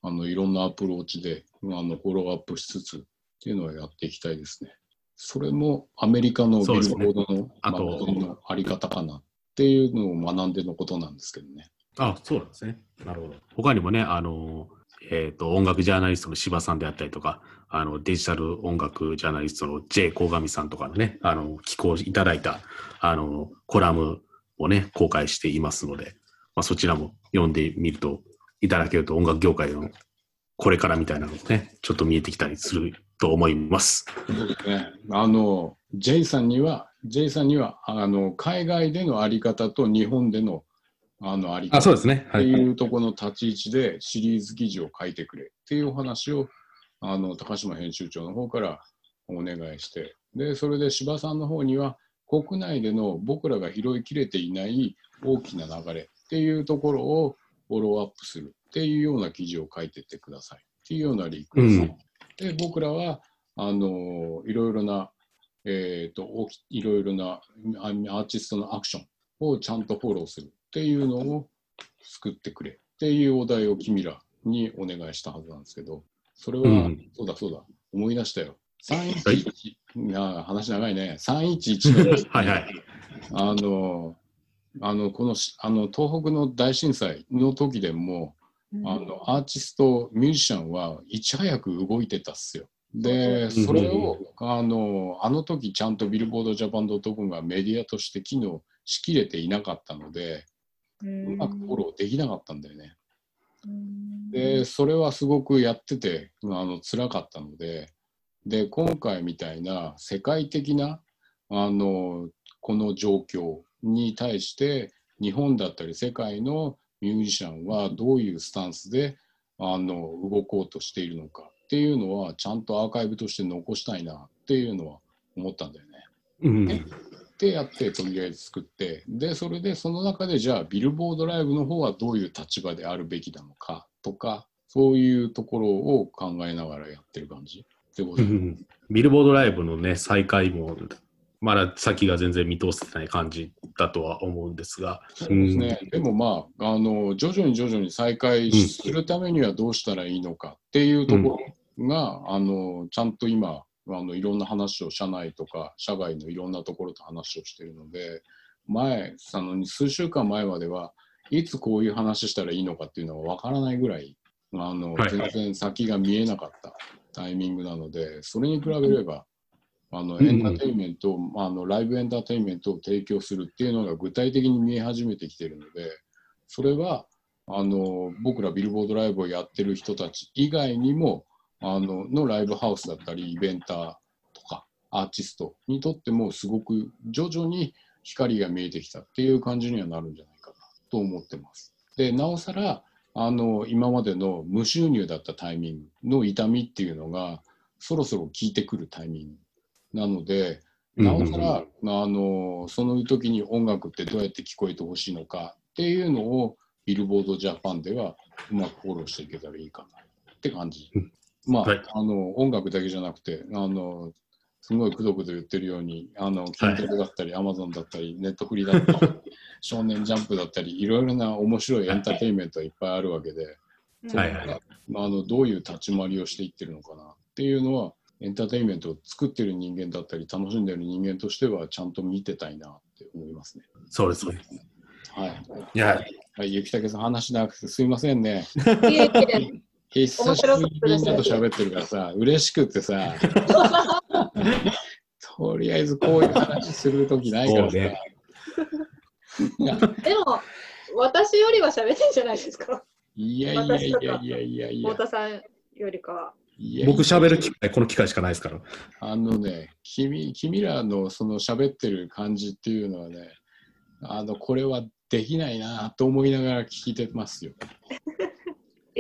あのいろんなアプローチであのフォローアップしつつっていうのはやっていきたいですね。それもアメリカのビルボードのあとのあり方かなっていうのを学んでのことなんですけどね。あ、そうなんですね。なるほど。他にもね、あの、えっ、と、音楽ジャーナリストの柴さんであったりとか、あの、デジタル音楽ジャーナリストの J. 鴻上さんとかのね、あの、寄稿いただいた、あの、コラムをね、公開していますので、まあ、そちらも読んでみると、いただけると音楽業界のこれからみたいなのもね、ちょっと見えてきたりすると思います。そうですね。あの、J さんには、J さんには、あの、海外でのあり方と日本でのあのあり方あ、そうですね。ってはい。いうところの立ち位置でシリーズ記事を書いてくれっていうお話をあの高島編集長の方からお願いして。でそれで柴さんの方には国内での僕らが拾いきれていない大きな流れっていうところをフォローアップするっていうような記事を書いてってください。っていうようなリクエスト、で僕らはあのいろいろなえー、とおきいろいろなあアーティストのアクションをちゃんとフォローするっていうのを作ってくれっていうお題を君らにお願いしたはずなんですけど、それは、うんそうだそうだ、思い出したよ。311が話長いね。311の はいはい。あの、あの、このし、あの、東北の大震災の時でも、あの、アーティスト、ミュージシャンはいち早く動いてたっすよ。で、それを、あの、あの時ちゃんとビルボードジャパンドットコムがメディアとして機能しきれていなかったので、ううまくフォローできなかったんだよね。んで、それはすごくやってて、あの、辛かったので、で、今回みたいな世界的な、あの、この状況に対して、日本だったり世界のミュージシャンはどういうスタンスで、あの、動こうとしているのかっていうのは、ちゃんとアーカイブとして残したいなっていうのは思ったんだよね。うん。ってやってとりあえず作ってでそれでその中でじゃあビルボードライブの方はどういう立場であるべきなのかとかそういうところを考えながらやってる感じ？ってことでうんビルボードライブのね、再開もまだ先が全然見通せてない感じだとは思うんですが。そうですね。でもまあ、あの、徐々に徐々に再開するためにはどうしたらいいのかっていうところが、あの、ちゃんと今、あの、いろんな話を社内とか、社外のいろんなところと話をしているので、前、あの、数週間前までは、いつこういう話したらいいのかっていうのがわからないぐらい、あの、はい全然先が見えなかったタイミングなので、それに比べれば、あのうんエンターテインメントあ、あのライブエンターテインメントを提供するっていうのが具体的に見え始めてきているので、それはあの僕らビルボードライブをやってる人たち以外にもあののライブハウスだったりイベンターとかアーティストにとってもすごく徐々に光が見えてきたっていう感じにはなるんじゃないかなと思ってます。でなおさらあの今までの無収入だったタイミングの痛みっていうのがそろそろ効いてくるタイミングなのでなおさら、あのその時に音楽ってどうやって聞こえてほしいのかっていうのをビルボードジャパンではうまくフォローしていけたらいいかなって感じ。うんまあ、はい。あの音楽だけじゃなくてあのすごいくどくど言ってるようにあのキントルだったり、アマゾンだったりネットフリだったり 少年ジャンプだったりいろいろな面白いエンターテインメントがいっぱいあるわけで、はい。はい。まあ、あのどういう立ち回りをしていってるのかなっていうのはエンターテインメントを作ってる人間だったり楽しんでる人間としてはちゃんと見てたいなって思いますね。そうですね。はい。いや、はい、ゆきたけさん話しなくてすいませんね。久しぶりにみんなと喋ってるからさ、嬉しくってさ、とりあえずこういう話するときないからさ。ねいやでも、私よりは喋ってんじゃないですか？いやいやいやいやいやいやいや太田さんよりかは。いや僕喋る機会、この機会しかないですから。あのね、君君らのその喋ってる感じっていうのはね、あのこれはできないなと思いながら聞いてますよ。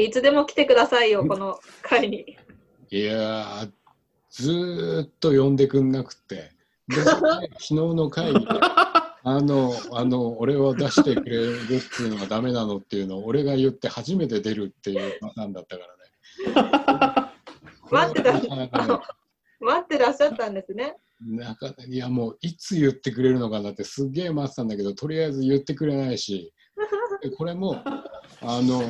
いつでも来てくださいよ、この会に。いやー、ずーっと呼んでくんなくて、で昨日の会議で、あの、あの、俺を出してくれるっていうのはダメなのっていうのを俺が言って初めて出るっていうパターンだったからね。待ってた待ってらっしゃったんですね。なかいやもういつ言ってくれるのかなってすっげえ待ってたんだけどとりあえず言ってくれないしでこれもあの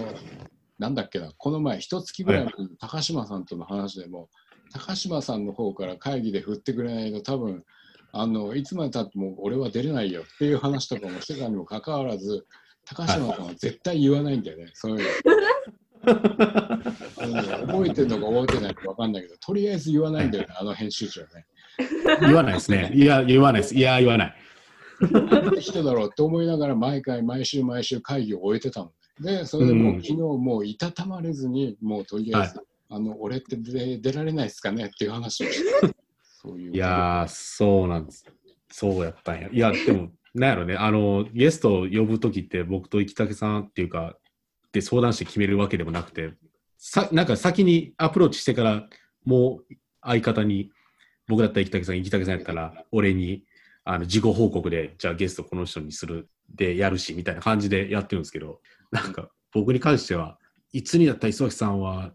なんだっけなこの前一月ぐらい前に高島さんとの話でも高島さんの方から会議で振ってくれないと多分あのいつまでたっても俺は出れないよっていう話とかもしてたにもかかわらず高島さんは絶対言わないんだよね そういうの。あのね覚えてるのか覚えてないのか分かんないけどとりあえず言わないんだよねあの編集長ね。言わないですね。いや、言わないです。いや、言わない。人だろうって思いながら毎回毎週毎週会議を終えてたのね。で、それでもううん昨日もういたたまれずに、もうとりあえず、はあの、俺って出出られないですかね？っていう話をして。そういう。いやー、そうなんです。そうやったんや。いや、でも、なんやろね、あの、ゲストを呼ぶときって、僕と生竹さんっていうか、で相談して決めるわけでもなくて、さなんか先にアプローチしてから、もう相方に、僕だったら生竹さん、生竹さんやったら、俺に、あの、事後報告で、じゃあゲストこの人にするでやるし、みたいな感じでやってるんですけど、なんか、僕に関しては、いつにだったら磯崎さんは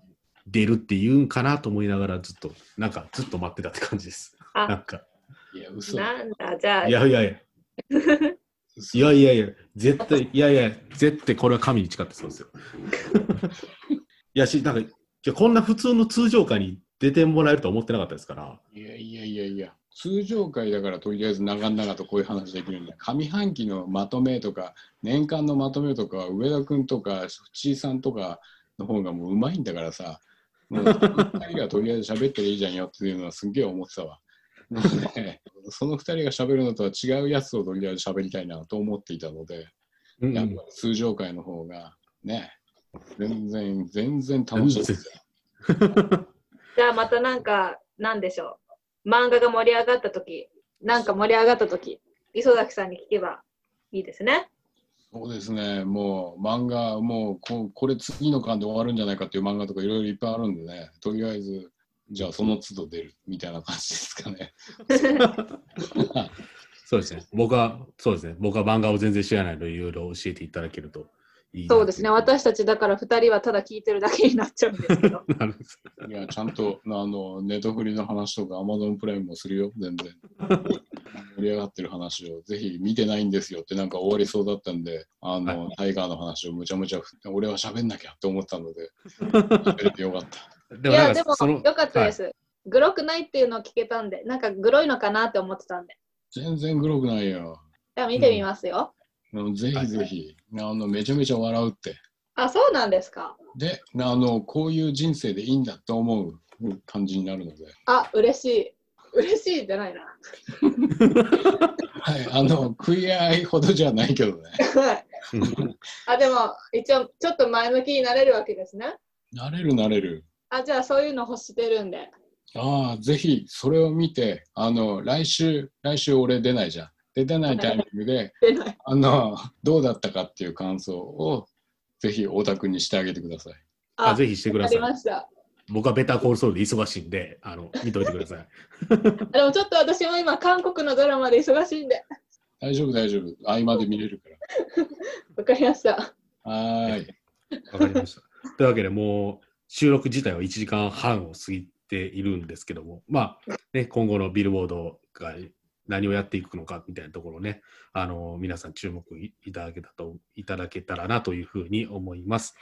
出るって言うんかなと思いながら、ずっと、なんか、ずっと待ってたって感じです。なんあ、か。いや、嘘。なんだ、じゃあい、やいやいや、嘘いやいやいや、絶対、いやいや、絶対これは神に誓ってそうですよ。いやし、なんか、いやこんな普通の通常会に出てもらえると思ってなかったですから。いやいやいやいや、通常会だからとりあえず長々とこういう話できるんだ。上半期のまとめとか、年間のまとめとか、上田君とか、ちいさんとかの方がもううまいんだからさ、もう2人がとりあえず喋ってりゃいいじゃんよっていうのはすっげえ思ってたわ。なので、その2人が喋るのとは違うやつをとりあえず喋りたいなと思っていたので、うんやっぱり通常会の方がね、全然、全然楽しいですよ。じゃあまたなんか、なんでしょう。漫画が盛り上がったとき、なんか盛り上がったとき、磯崎さんに聞けばいいですね。そうですね、もう漫画、もうここれ次の巻で終わるんじゃないかっていう漫画とかいろいろいっぱいあるんでね、とりあえず、じゃあその都度出るみたいな感じですかね。そうですね。僕は、そうですね。僕は漫画を全然知らないので、いろいろ教えていただけるといいなそうですね。私たちだから2人はただ聞いてるだけになっちゃうんですけど。なるほどいや、ちゃんとあのネットフリの話とか、アマゾンプライムもするよ、全然。盛り上がってる話をぜひ見てないんですよってなんか終わりそうだったんで、あの、はタイガーの話をむちゃむちゃ振って、俺は喋んなきゃって思ったので、喋れてよかった。いや、でもよかったです。グロくないっていうのを聞けたんで、なんかグロいのかなって思ってたんで。全然グロくないよ。じゃあ見てみますよ。あのぜひぜひ、あの、めちゃめちゃ笑うって。あ、そうなんですか？で、あの、こういう人生でいいんだって思う感じになるので、あ、嬉しい。嬉しいじゃないな。はい、あの、食い合いほどじゃないけどね。はい。あ、でも、一応、ちょっと前向きになれるわけですね。なれるなれる。あ、じゃあそういうの欲してるんで。ああ、ぜひそれを見て、あの、来週、来週俺出ないじゃん。で、出ないタイミングで、出ない。あの、どうだったかっていう感想を、ぜひオタクにしてあげてください。あぜひしてくだわかさい。りました。僕はベターコールソウルで忙しいんで、あの見といてください。あでもちょっと私も今、韓国のドラマで忙しいんで。大丈夫、大丈夫。合間で見れるか わかりました。ら。はーい。わかりました。というわけで、もう収録自体は1時間半を過ぎているんですけども、まあ、ね、今後のビルボードが何をやっていくのかみたいなところをね、あの皆さん注目いいただけたといただけたらなというふうに思います。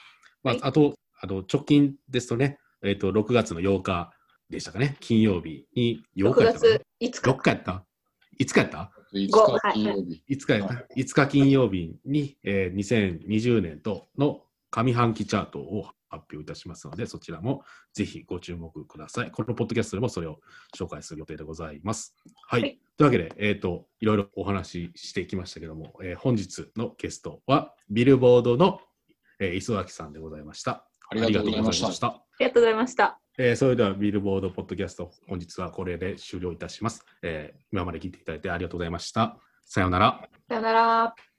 まあ、はいあとあの、直近ですとね、えっ、と、6月の8日でしたかね、金曜日に、8 6日やったかな月5 ?6 日。日やった？いつかやった？5ご日金曜日。5日やった、5日金曜日に、えー2020年との上半期チャートを発表いたしますので、そちらもぜひご注目ください。このポッドキャストでもそれを紹介する予定でございます。はい。はいというわけで、えっ、と、いろいろお話ししてきましたけども、えー本日のゲストは、ビルボードの、えー磯崎さんでございました。ありがとうございましたありがとうございました。ありがとうございました。えーそれではビルボードポッドキャスト、本日はこれで終了いたします。えー今まで聞いていただいてありがとうございました。さようなら。さよなら。